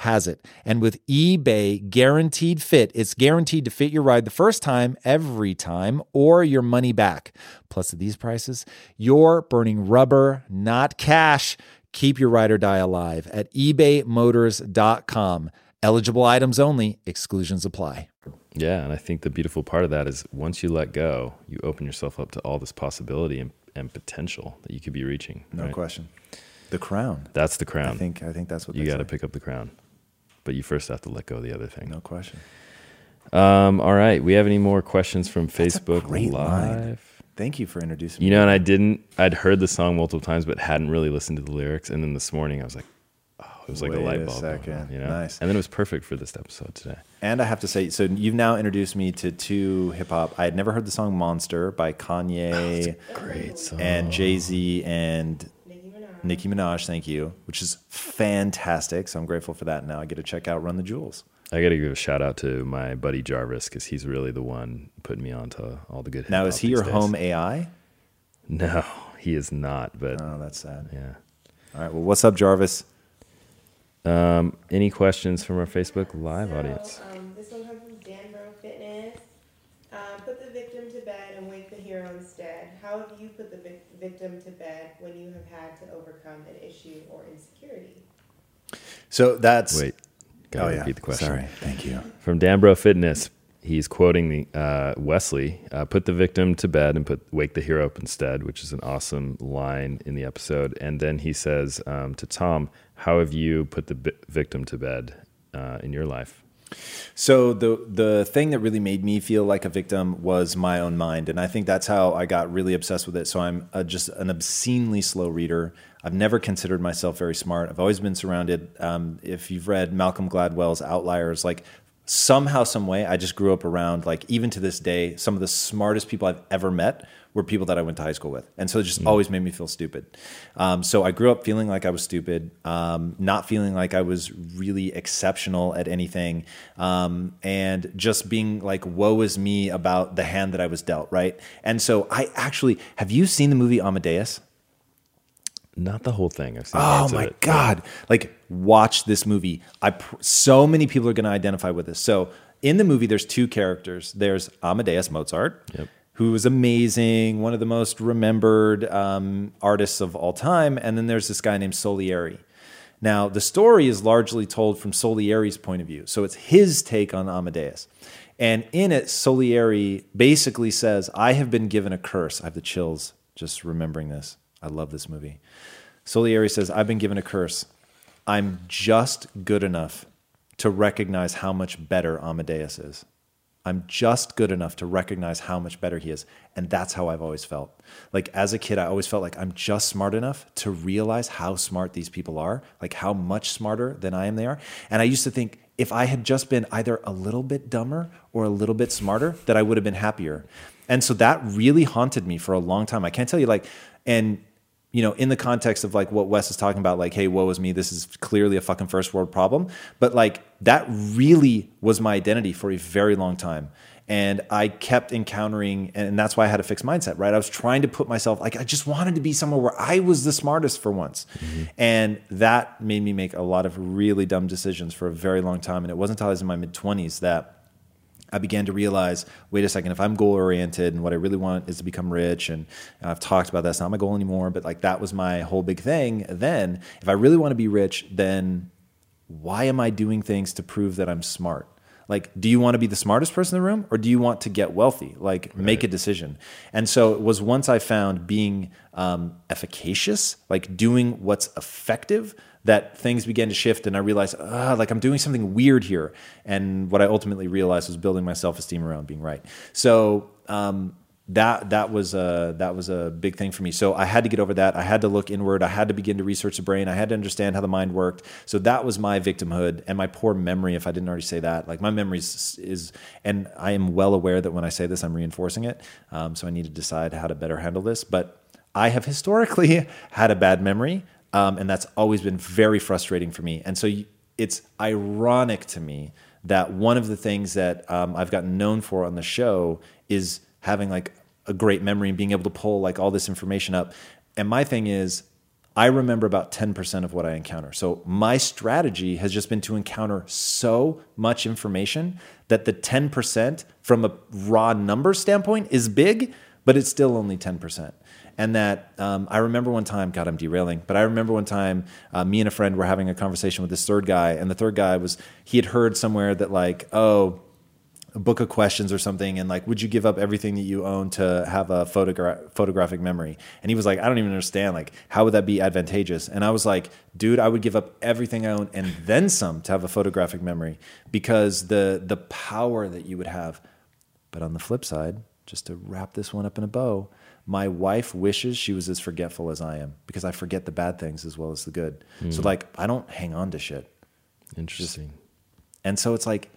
[SPEAKER 2] has it. And with eBay Guaranteed Fit, it's guaranteed to fit your ride the first time, every time, or your money back. Plus, at these prices, you're burning rubber, not cash. Keep your ride or die alive at ebaymotors.com. Eligible items only, exclusions apply.
[SPEAKER 1] Yeah, and I think the beautiful part of that is once you let go, you open yourself up to all this possibility and, and potential that you could be reaching.
[SPEAKER 2] No
[SPEAKER 1] right?
[SPEAKER 2] question. The crown.
[SPEAKER 1] That's the crown.
[SPEAKER 2] I think I think that's what
[SPEAKER 1] you got to
[SPEAKER 2] say.
[SPEAKER 1] pick up the crown, but you first have to let go of the other thing.
[SPEAKER 2] No question.
[SPEAKER 1] Um, all right, we have any more questions from
[SPEAKER 2] That's a
[SPEAKER 1] Facebook
[SPEAKER 2] great
[SPEAKER 1] Live?
[SPEAKER 2] line. Thank you for introducing
[SPEAKER 1] You
[SPEAKER 2] me.
[SPEAKER 1] know, and I didn't. I'd heard the song multiple times, but hadn't really listened to the lyrics. And then this morning, I was like, oh, it was like a light bulb. moment,
[SPEAKER 2] second.
[SPEAKER 1] You know?
[SPEAKER 2] Nice.
[SPEAKER 1] And then it was perfect for this episode today.
[SPEAKER 2] And I have to say, so you've now introduced me to two hip hop. I had never heard the song "Monster" by Kanye
[SPEAKER 1] Great song.
[SPEAKER 2] and Jay Z and
[SPEAKER 3] Nicki Minaj.
[SPEAKER 2] Thank you, which is fantastic. So I'm grateful for that. Now I get to check out "Run the Jewels."
[SPEAKER 1] I got to give a shout out to my buddy Jarvis because he's really the one putting me onto all the good.
[SPEAKER 2] Now is he your
[SPEAKER 1] days.
[SPEAKER 2] home AI?
[SPEAKER 1] No, he is not. But
[SPEAKER 2] Oh, that's sad.
[SPEAKER 1] yeah.
[SPEAKER 2] All right. Well, what's up, Jarvis?
[SPEAKER 1] Um, any questions from our Facebook Live
[SPEAKER 3] So,
[SPEAKER 1] audience?
[SPEAKER 3] Um, this one comes from Danbro Fitness. Um, put the victim to bed and wake the hero instead. How have you put the vic- victim to bed when you have had to overcome an issue or insecurity?
[SPEAKER 2] So that's
[SPEAKER 1] Wait, gotta
[SPEAKER 2] Oh yeah.
[SPEAKER 1] repeat the question.
[SPEAKER 2] Sorry. Thank you.
[SPEAKER 1] From Danbro Fitness, he's quoting the uh, Wesley, uh, "Put the victim to bed and put wake the hero up instead," which is an awesome line in the episode. And then he says um, to Tom, "How have you put the bi- victim to bed uh, in your life?"
[SPEAKER 2] So the the thing that really made me feel like a victim was my own mind, and I think that's how I got really obsessed with it. So I'm uh just an obscenely slow reader. I've never considered myself very smart. I've always been surrounded. Um, if you've read Malcolm Gladwell's Outliers, like somehow, some way, I just grew up around like even to this day, some of the smartest people I've ever met were people that I went to high school with, and so it just always made me feel stupid. Um, so I grew up feeling like I was stupid, um, not feeling like I was really exceptional at anything, um, and just being like, "Woe is me" about the hand that I was dealt. Right, and so I actually have you seen the movie Amadeus?
[SPEAKER 1] Not the whole thing. I've seen
[SPEAKER 2] Oh my
[SPEAKER 1] it.
[SPEAKER 2] god! Like, watch this movie. I pr- so many people are going to identify with this. So in the movie, there's two characters. There's Amadeus Mozart,
[SPEAKER 1] Yep.
[SPEAKER 2] who is amazing, one of the most remembered um, artists of all time, and then there's this guy named Salieri. Now, the story is largely told from Salieri's point of view, so it's his take on Amadeus. And in it, Salieri basically says, I have been given a curse. I have the chills just remembering this. I love this movie. Salieri says, I've been given a curse. I'm just good enough to recognize how much better Amadeus is. I'm just good enough to recognize how much better he is. And that's how I've always felt. Like as a kid, I always felt like I'm just smart enough to realize how smart these people are, like how much smarter than I am they are. And I used to think if I had just been either a little bit dumber or a little bit smarter, that I would have been happier. And so that really haunted me for a long time. I can't tell you like, and you know, in the context of like what Wes is talking about, like, hey, woe is me, this is clearly a fucking first world problem. But like that really was my identity for a very long time. And I kept encountering, and that's why I had a fixed mindset, right? I was trying to put myself, like, I just wanted to be somewhere where I was the smartest for once. Mm-hmm. And that made me make a lot of really dumb decisions for a very long time. And it wasn't until I was in my mid 20s that I began to realize, wait a second, if I'm goal oriented and what I really want is to become rich, and I've talked about that's not my goal anymore, but like that was my whole big thing. Then, if I really want to be rich, then why am I doing things to prove that I'm smart? Like, do you want to be the smartest person in the room or do you want to get wealthy? Like, make a decision. And so it was once I found being um, efficacious, like doing what's effective, that things began to shift. And I realized, ah, like, I'm doing something weird here. And what I ultimately realized was building my self esteem around being right. So, um, that that was a that was a big thing for me. So I had to get over that. I had to look inward. I had to begin to research the brain. I had to understand how the mind worked. So that was my victimhood and my poor memory. If I didn't already say that, like my memory is, is and I am well aware that when I say this, I'm reinforcing it. Um, so I need to decide how to better handle this. But I have historically had a bad memory, um, and that's always been very frustrating for me. And so you, it's ironic to me that one of the things that um, I've gotten known for on the show is having like a great memory and being able to pull like all this information up. And my thing is, I remember about 10% of what I encounter. So my strategy has just been to encounter so much information that the 10% from a raw number standpoint is big, but it's still only 10%. And that um, I remember one time, God, I'm derailing, but I remember one time uh, me and a friend were having a conversation with this third guy, and the third guy was, he had heard somewhere that, like, oh, a book of questions or something and like would you give up everything that you own to have a photogra- photographic memory? And he was like i don't even understand like how would that be advantageous? And i was like dude i would give up everything i own and then some to have a photographic memory because the the power that you would have. But on the flip side just to wrap this one up in a bow my wife wishes she was as forgetful as I am because I forget the bad things as well as the good. So hmm. like I don't hang on to shit.
[SPEAKER 1] Interesting.
[SPEAKER 2] And so it's like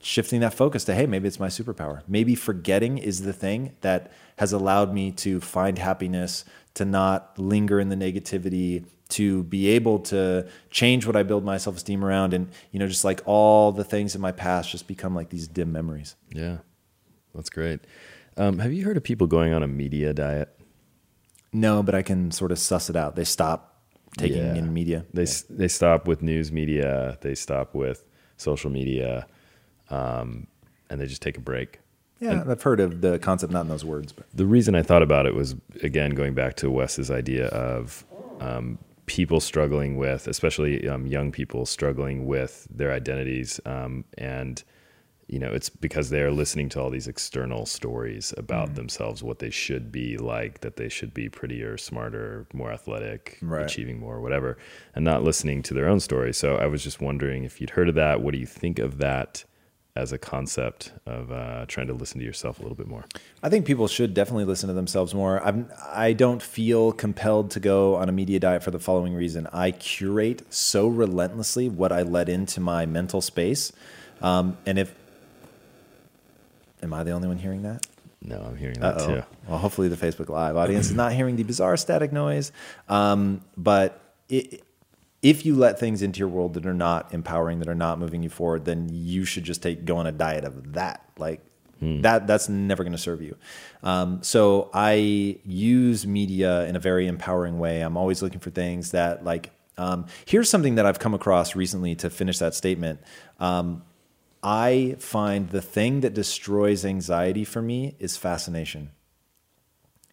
[SPEAKER 2] shifting that focus to, hey, maybe it's my superpower. Maybe forgetting is the thing that has allowed me to find happiness, to not linger in the negativity, to be able to change what I build my self esteem around. And, you know, just like all the things in my past just become like these dim memories.
[SPEAKER 1] Yeah, that's great. Um, have you heard of people going on a media diet?
[SPEAKER 2] No, but I can sort of suss it out. They stop taking
[SPEAKER 1] Yeah.
[SPEAKER 2] in media.
[SPEAKER 1] They s they stop with news media. They stop with social media, um, and they just take a break.
[SPEAKER 2] Yeah, I've heard of the concept, not in those words, but
[SPEAKER 1] The reason I thought about it was again going back to Wes's idea of um, people struggling with, especially um, young people struggling with their identities, um, and you know it's because they are listening to all these external stories about
[SPEAKER 2] Mm.
[SPEAKER 1] themselves, what they should be like, that they should be prettier, smarter, more athletic,
[SPEAKER 2] Right.
[SPEAKER 1] achieving more, whatever, and not listening to their own story. So I was just wondering if you'd heard of that. What do you think of that? As a concept of uh, trying to listen to yourself a little bit more.
[SPEAKER 2] I think people should definitely listen to themselves more. I'm, I don't feel compelled to go on a media diet for the following reason. I curate so relentlessly what I let into my mental space. Um, and if, am I the only one hearing that?
[SPEAKER 1] No, I'm hearing that
[SPEAKER 2] Uh-oh.
[SPEAKER 1] too.
[SPEAKER 2] Well, hopefully the Facebook Live audience is not hearing the bizarre static noise. Um, but it, if you let things into your world that are not empowering, that are not moving you forward, then you should just take go on a diet of that. Like that, that's never going to serve you. Um, so I use media in a very empowering way. I'm always looking for things that like. Um, here's something that I've come across recently to finish that statement. I find the thing that destroys anxiety for me is fascination.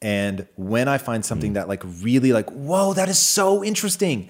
[SPEAKER 2] And when I find something that like really like, whoa, that is so interesting.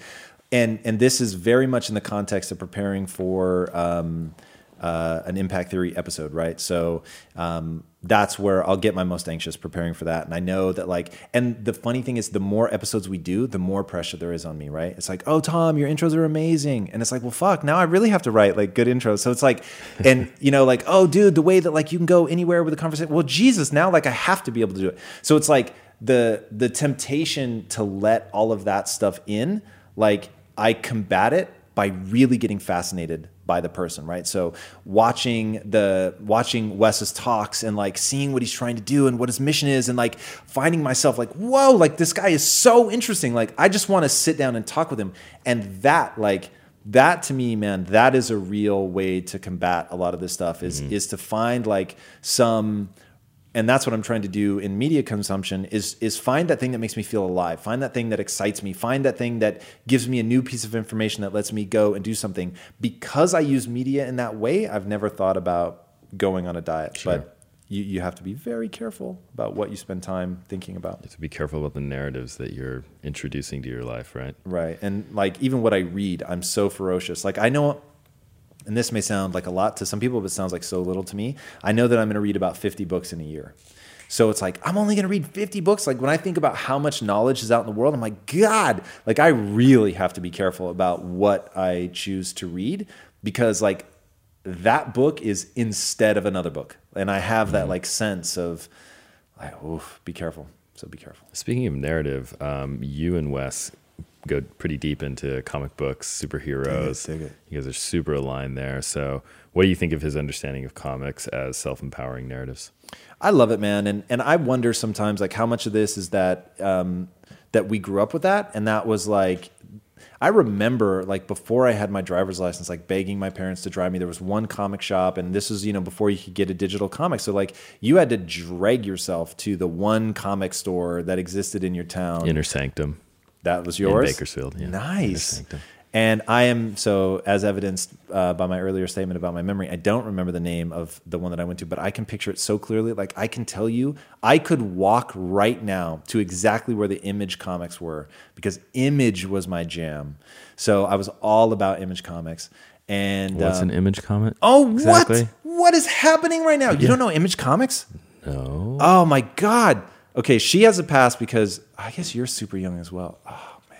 [SPEAKER 2] And and this is very much in the context of preparing for um, uh, an impact theory episode, right? So um, that's where I'll get my most anxious preparing for that. And I know that like, and the funny thing is, the more episodes we do, the more pressure there is on me, right? It's like, oh, Tom, your intros are amazing, and it's like, well, fuck, now I really have to write like good intros. So it's like, and you know, like, oh, dude, the way that like you can go anywhere with a conversation. Well, Jesus, now like I have to be able to do it. So it's like the the temptation to let all of that stuff in, like I combat it by really getting fascinated by the person, right? So watching the watching Wes's talks and like seeing what he's trying to do and what his mission is and like finding myself like, whoa, like this guy is so interesting. Like I just want to sit down and talk with him. And that like that to me, man, that is a real way to combat a lot of this stuff is mm-hmm. is to find like some and that's what I'm trying to do in media consumption is is find that thing that makes me feel alive, find that thing that excites me, find that thing that gives me a new piece of information that lets me go and do something. Because I use media in that way, I've never thought about going on a diet,
[SPEAKER 1] Sure.
[SPEAKER 2] but you, you have to be very careful about what you spend time thinking about.
[SPEAKER 1] You have to be careful about the narratives that you're introducing to your life, right?
[SPEAKER 2] Right. And like even what I read, I'm so ferocious. Like I know and this may sound like a lot to some people, but it sounds like so little to me. I know that I'm going to read about 50 books in a year. So it's like, I'm only going to read 50 books. Like when I think about how much knowledge is out in the world, I'm like, God, like I really have to be careful about what I choose to read because like that book is instead of another book. And I have that like sense of, like, oof, be careful. So be careful.
[SPEAKER 1] Speaking of narrative, um, you and Wes go pretty deep into comic books, superheroes.
[SPEAKER 2] Dig it, dig it.
[SPEAKER 1] You guys are super aligned there. So, what do you think of his understanding of comics as self-empowering narratives?
[SPEAKER 2] I love it, man, and and I wonder sometimes like how much of this is that um, that we grew up with that, and that was like. I remember like before I had my driver's license, like begging my parents to drive me. There was one comic shop, and this was you know before you could get a digital comic. So like you had to drag yourself to the one comic store that existed in your town.
[SPEAKER 1] Inner Sanctum.
[SPEAKER 2] That was
[SPEAKER 1] in
[SPEAKER 2] yours,
[SPEAKER 1] Bakersfield, yeah.
[SPEAKER 2] Nice. And I am so, as evidenced uh, by my earlier statement about my memory, I don't remember the name of the one that I went to, but I can picture it so clearly. Like I can tell you, I could walk right now to exactly where the Image comics were because Image was my jam. So I was all about Image comics. And
[SPEAKER 1] What's
[SPEAKER 2] um,
[SPEAKER 1] an image comic?
[SPEAKER 2] oh,
[SPEAKER 1] exactly?
[SPEAKER 2] what? What is happening right now? You don't know Image comics?
[SPEAKER 1] No.
[SPEAKER 2] Oh my God. Okay, she has a pass because I guess you're super young as well. Oh man.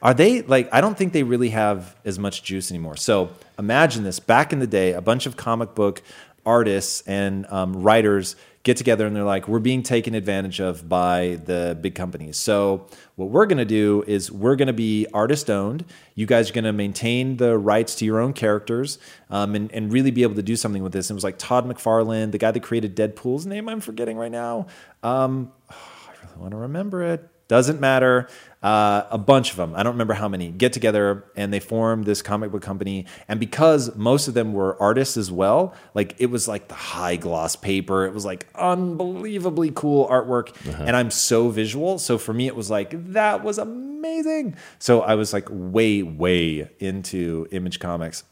[SPEAKER 2] Are they like I don't think they really have as much juice anymore. So imagine this. Back in the day, a bunch of comic book artists and um, writers get together and they're like, we're being taken advantage of by the big companies. So what we're going to do is we're going to be artist owned. You guys are going to maintain the rights to your own characters um, and, and really be able to do something with this. And it was like Todd McFarlane, the guy that created Deadpool's name I'm forgetting right now. Um, I really want to remember it. Doesn't matter. Uh, a bunch of them, I don't remember how many, get together and they form this comic book company. And because most of them were artists as well, like it was like the high gloss paper. It was like unbelievably cool artwork. And I'm so visual. So for me, it was like, that was amazing. So I was like way, way into image comics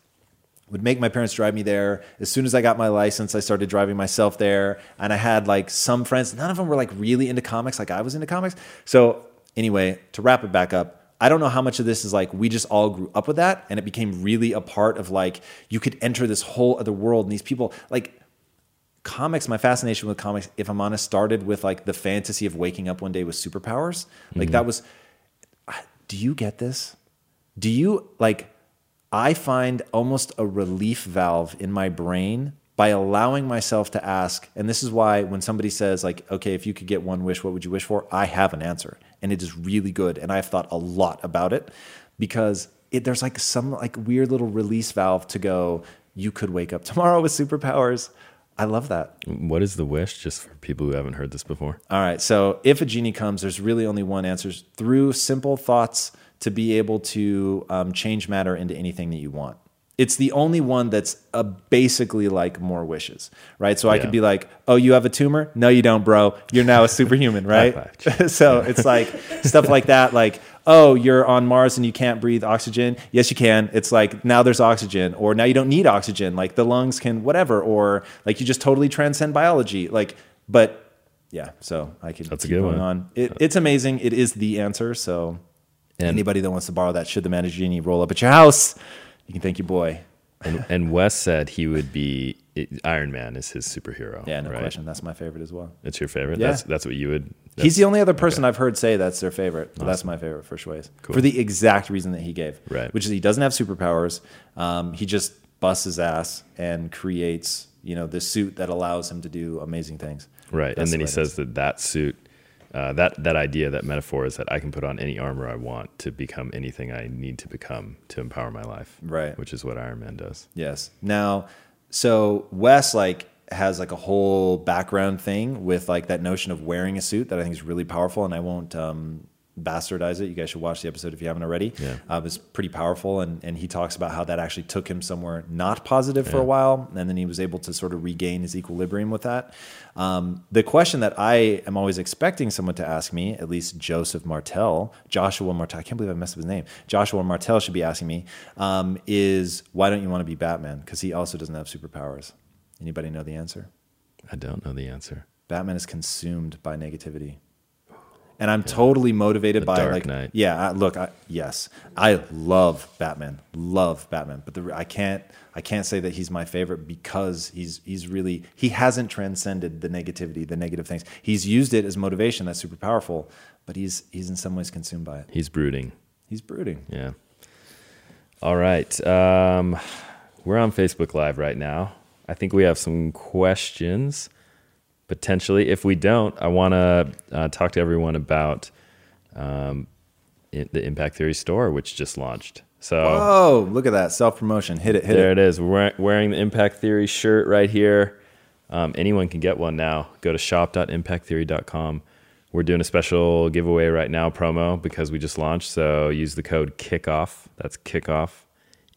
[SPEAKER 2] would make my parents drive me there. As soon as I got my license, I started driving myself there. And I had like some friends, none of them were like really into comics like I was into comics. So, anyway, to wrap it back up, I don't know how much of this is like we just all grew up with that and it became really a part of like you could enter this whole other world and these people like comics my fascination with comics if i'm honest started with like the fantasy of waking up one day with superpowers like mm-hmm. that was do you get this do you like I find almost a relief valve in my brain by allowing myself to ask. And this is why when somebody says, like, okay, if you could get one wish, what would you wish for? I have an answer. And it is really good. And I've thought a lot about it because it, there's like some like weird little release valve to go, you could wake up tomorrow with superpowers. I love that.
[SPEAKER 1] What is the wish, just for people who haven't heard this before?
[SPEAKER 2] All right. So if a genie comes, there's really only one answer through simple thoughts to be able to um, change matter into anything that you want. It's the only one that's uh, basically like more wishes, right? So I
[SPEAKER 1] Yeah.
[SPEAKER 2] could be like, "Oh, you have a tumor? No, you don't, bro. You're now a superhuman, right?" so it's like stuff like that, like, "Oh, you're on Mars and you can't breathe oxygen? Yes, you can." It's like now there's oxygen, or now you don't need oxygen. Like the lungs can whatever, or like you just totally transcend biology. Like, but yeah. So I could
[SPEAKER 1] That's a good
[SPEAKER 2] going
[SPEAKER 1] one.
[SPEAKER 2] on. It, it's amazing. It is the answer. So
[SPEAKER 1] And-
[SPEAKER 2] anybody that wants to borrow that, should the Magic Genie roll up at your house, you can thank your boy.
[SPEAKER 1] And, and Wes said he would be it, Iron Man is his superhero.
[SPEAKER 2] Yeah, no
[SPEAKER 1] right?
[SPEAKER 2] question. That's my favorite as well.
[SPEAKER 1] It's your favorite.
[SPEAKER 2] Yeah.
[SPEAKER 1] That's that's what you would.
[SPEAKER 2] He's the only other person I've heard say that's their favorite. But that's my favorite for Schweiz. For the exact reason that he gave.
[SPEAKER 1] Right.
[SPEAKER 2] Which is he doesn't have superpowers. Um, he just busts his ass and creates, you know, the suit that allows him to do amazing things.
[SPEAKER 1] right.
[SPEAKER 2] That's
[SPEAKER 1] and then he says that that suit, uh, that that idea, that metaphor is that I can put on any armor I want to become anything I need to become to empower my life.
[SPEAKER 2] Right.
[SPEAKER 1] Which is what Iron Man does.
[SPEAKER 2] Yes. Now, so Wes like has like a whole background thing with like that notion of wearing a suit that I think is really powerful, and I won't um, bastardize it. You guys should watch the episode if you haven't already.
[SPEAKER 1] Yeah.
[SPEAKER 2] Uh, it's pretty powerful, and and he talks about how that actually took him somewhere not positive for a while, and then he was able to sort of regain his equilibrium with that. Um, the question that I am always expecting someone to ask me, at least Joseph Martel, Joshua Martel, I can't believe I messed up his name. Joshua Martel should be asking me, um, is why don't you want to be Batman? Because he also doesn't have superpowers. Anybody know the answer?
[SPEAKER 1] I don't know the answer.
[SPEAKER 2] Batman is consumed by negativity. And I'm totally motivated
[SPEAKER 1] The
[SPEAKER 2] by
[SPEAKER 1] Dark
[SPEAKER 2] like,
[SPEAKER 1] Knight.
[SPEAKER 2] yeah. I, look, I, yes, I love Batman, love Batman, but the, I can't, I can't say that he's my favorite because he's he's really he hasn't transcended the negativity, the negative things. He's used it as motivation. That's super powerful, but he's he's in some ways consumed by it.
[SPEAKER 1] He's brooding.
[SPEAKER 2] He's brooding.
[SPEAKER 1] Yeah. All right. Um, we're on Facebook Live right now. I think we have some questions potentially. If we don't, I want to uh, talk to everyone about um, the Impact Theory store, which just launched. So
[SPEAKER 2] Oh, look at that self promotion! Hit it, hit
[SPEAKER 1] there
[SPEAKER 2] it.
[SPEAKER 1] it is. We're wearing the Impact Theory shirt right here. Um, anyone can get one now. Go to shop.impacttheory.com. We're doing a special giveaway right now, promo, because we just launched. So use the code KICKOFF. That's KICKOFF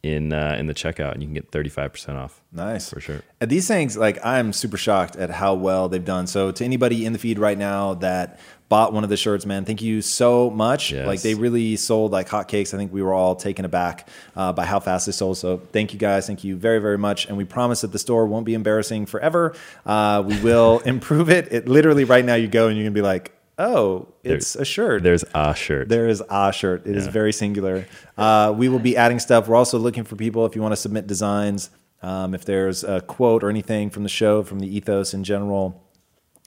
[SPEAKER 1] in uh, in the checkout, and you can get 35% off.
[SPEAKER 2] Nice
[SPEAKER 1] For sure.
[SPEAKER 2] And these things, like I'm super shocked at how well they've done. So to anybody in the feed right now that bought one of the shirts, man, thank you so much.
[SPEAKER 1] Yes.
[SPEAKER 2] Like they really sold like hotcakes. I think we were all taken aback uh, by how fast they sold. So thank you guys, thank you very very much. And we promise that the store won't be embarrassing forever. Uh, we will improve it. It literally right now you go and you're gonna be like, oh, it's a shirt.
[SPEAKER 1] There's a shirt.
[SPEAKER 2] There is a shirt. It is
[SPEAKER 1] Yeah.
[SPEAKER 2] very singular. Uh, we will be adding stuff. We're also looking for people if you want to submit designs. Um, if there's a quote or anything from the show, from the ethos in general,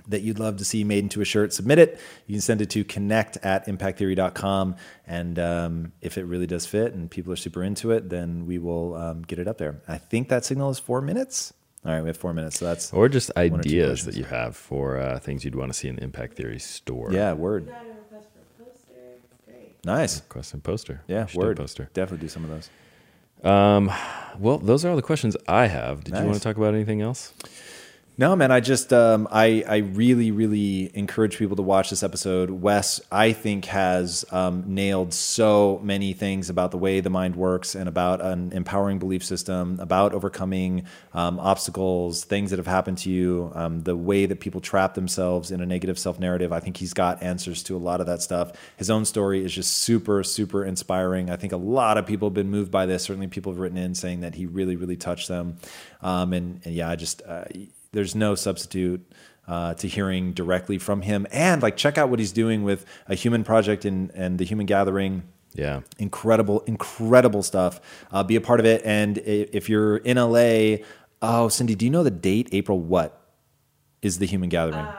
[SPEAKER 2] that you'd love to see made into a shirt, submit it. You can send it to connect at impacttheory.com. And um, if it really does fit and people are super into it, then we will um, get it up there. I think that signal is four minutes. All right, we have four minutes, so that's
[SPEAKER 1] Or just
[SPEAKER 2] or
[SPEAKER 1] ideas that you have for uh, things you'd want to see in the Impact Theory store.
[SPEAKER 2] yeah, word,
[SPEAKER 3] Got request for poster.
[SPEAKER 2] Nice.
[SPEAKER 1] Question poster.
[SPEAKER 2] Yeah,
[SPEAKER 1] We should do a
[SPEAKER 2] word.
[SPEAKER 1] poster.
[SPEAKER 2] Definitely do some of those.
[SPEAKER 1] Um, well, those are all the questions I have. Did you want to talk about anything else?
[SPEAKER 2] No, man. I just um, I I really really encourage people to watch this episode. Wes, I think, has um, nailed so many things about the way the mind works and about an empowering belief system, about overcoming um, obstacles, things that have happened to you, um, the way that people trap themselves in a negative self narrative. I think he's got answers to a lot of that stuff. His own story is just super super inspiring. I think a lot of people have been moved by this. Certainly, people have written in saying that he really really touched them. Um, and, and yeah, I just. Uh, there's no substitute uh, to hearing directly from him. And like, check out what he's doing with a human project and and the Human Gathering.
[SPEAKER 1] Yeah.
[SPEAKER 2] Incredible, incredible stuff. Uh, be a part of it. And if you're in LA, oh, Cindy, do you know the date? April what is the Human Gathering?
[SPEAKER 3] Uh,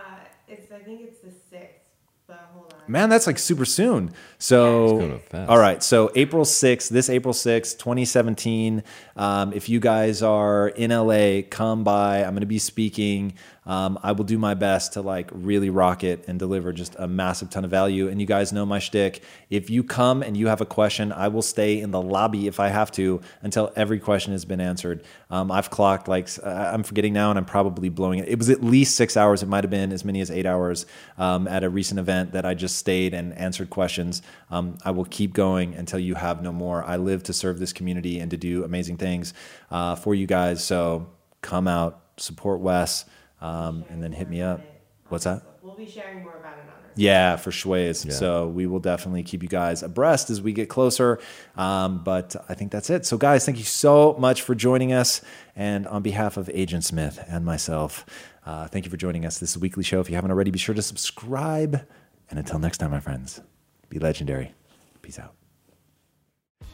[SPEAKER 3] it's I think it's the sixth, but hold on.
[SPEAKER 2] Man, that's like super soon. So,
[SPEAKER 1] It's going up fast.
[SPEAKER 2] all right. So, April 6th, this April 6th, 2017. Um, if you guys are in LA, come by. I'm going to be speaking. Um, I will do my best to like really rock it and deliver just a massive ton of value. And you guys know my shtick. If you come and you have a question, I will stay in the lobby if I have to until every question has been answered. Um, I've clocked like I'm forgetting now, and I'm probably blowing it. It was at least six hours. It might have been as many as eight hours um, at a recent event that I just stayed and answered questions. Um, I will keep going until you have no more. I live to serve this community and to do amazing things uh, for you guys. So come out, support Wes, um, and then hit me up. What's that?
[SPEAKER 3] We'll be sharing more about it on our.
[SPEAKER 2] Yeah, for Schways. So we will definitely keep you guys abreast as we get closer. Um, but I think that's it. So, guys, thank you so much for joining us. And on behalf of Agent Smith and myself, uh, thank you for joining us. This is a weekly show. If you haven't already, be sure to subscribe. And until next time, my friends, be legendary. Peace out.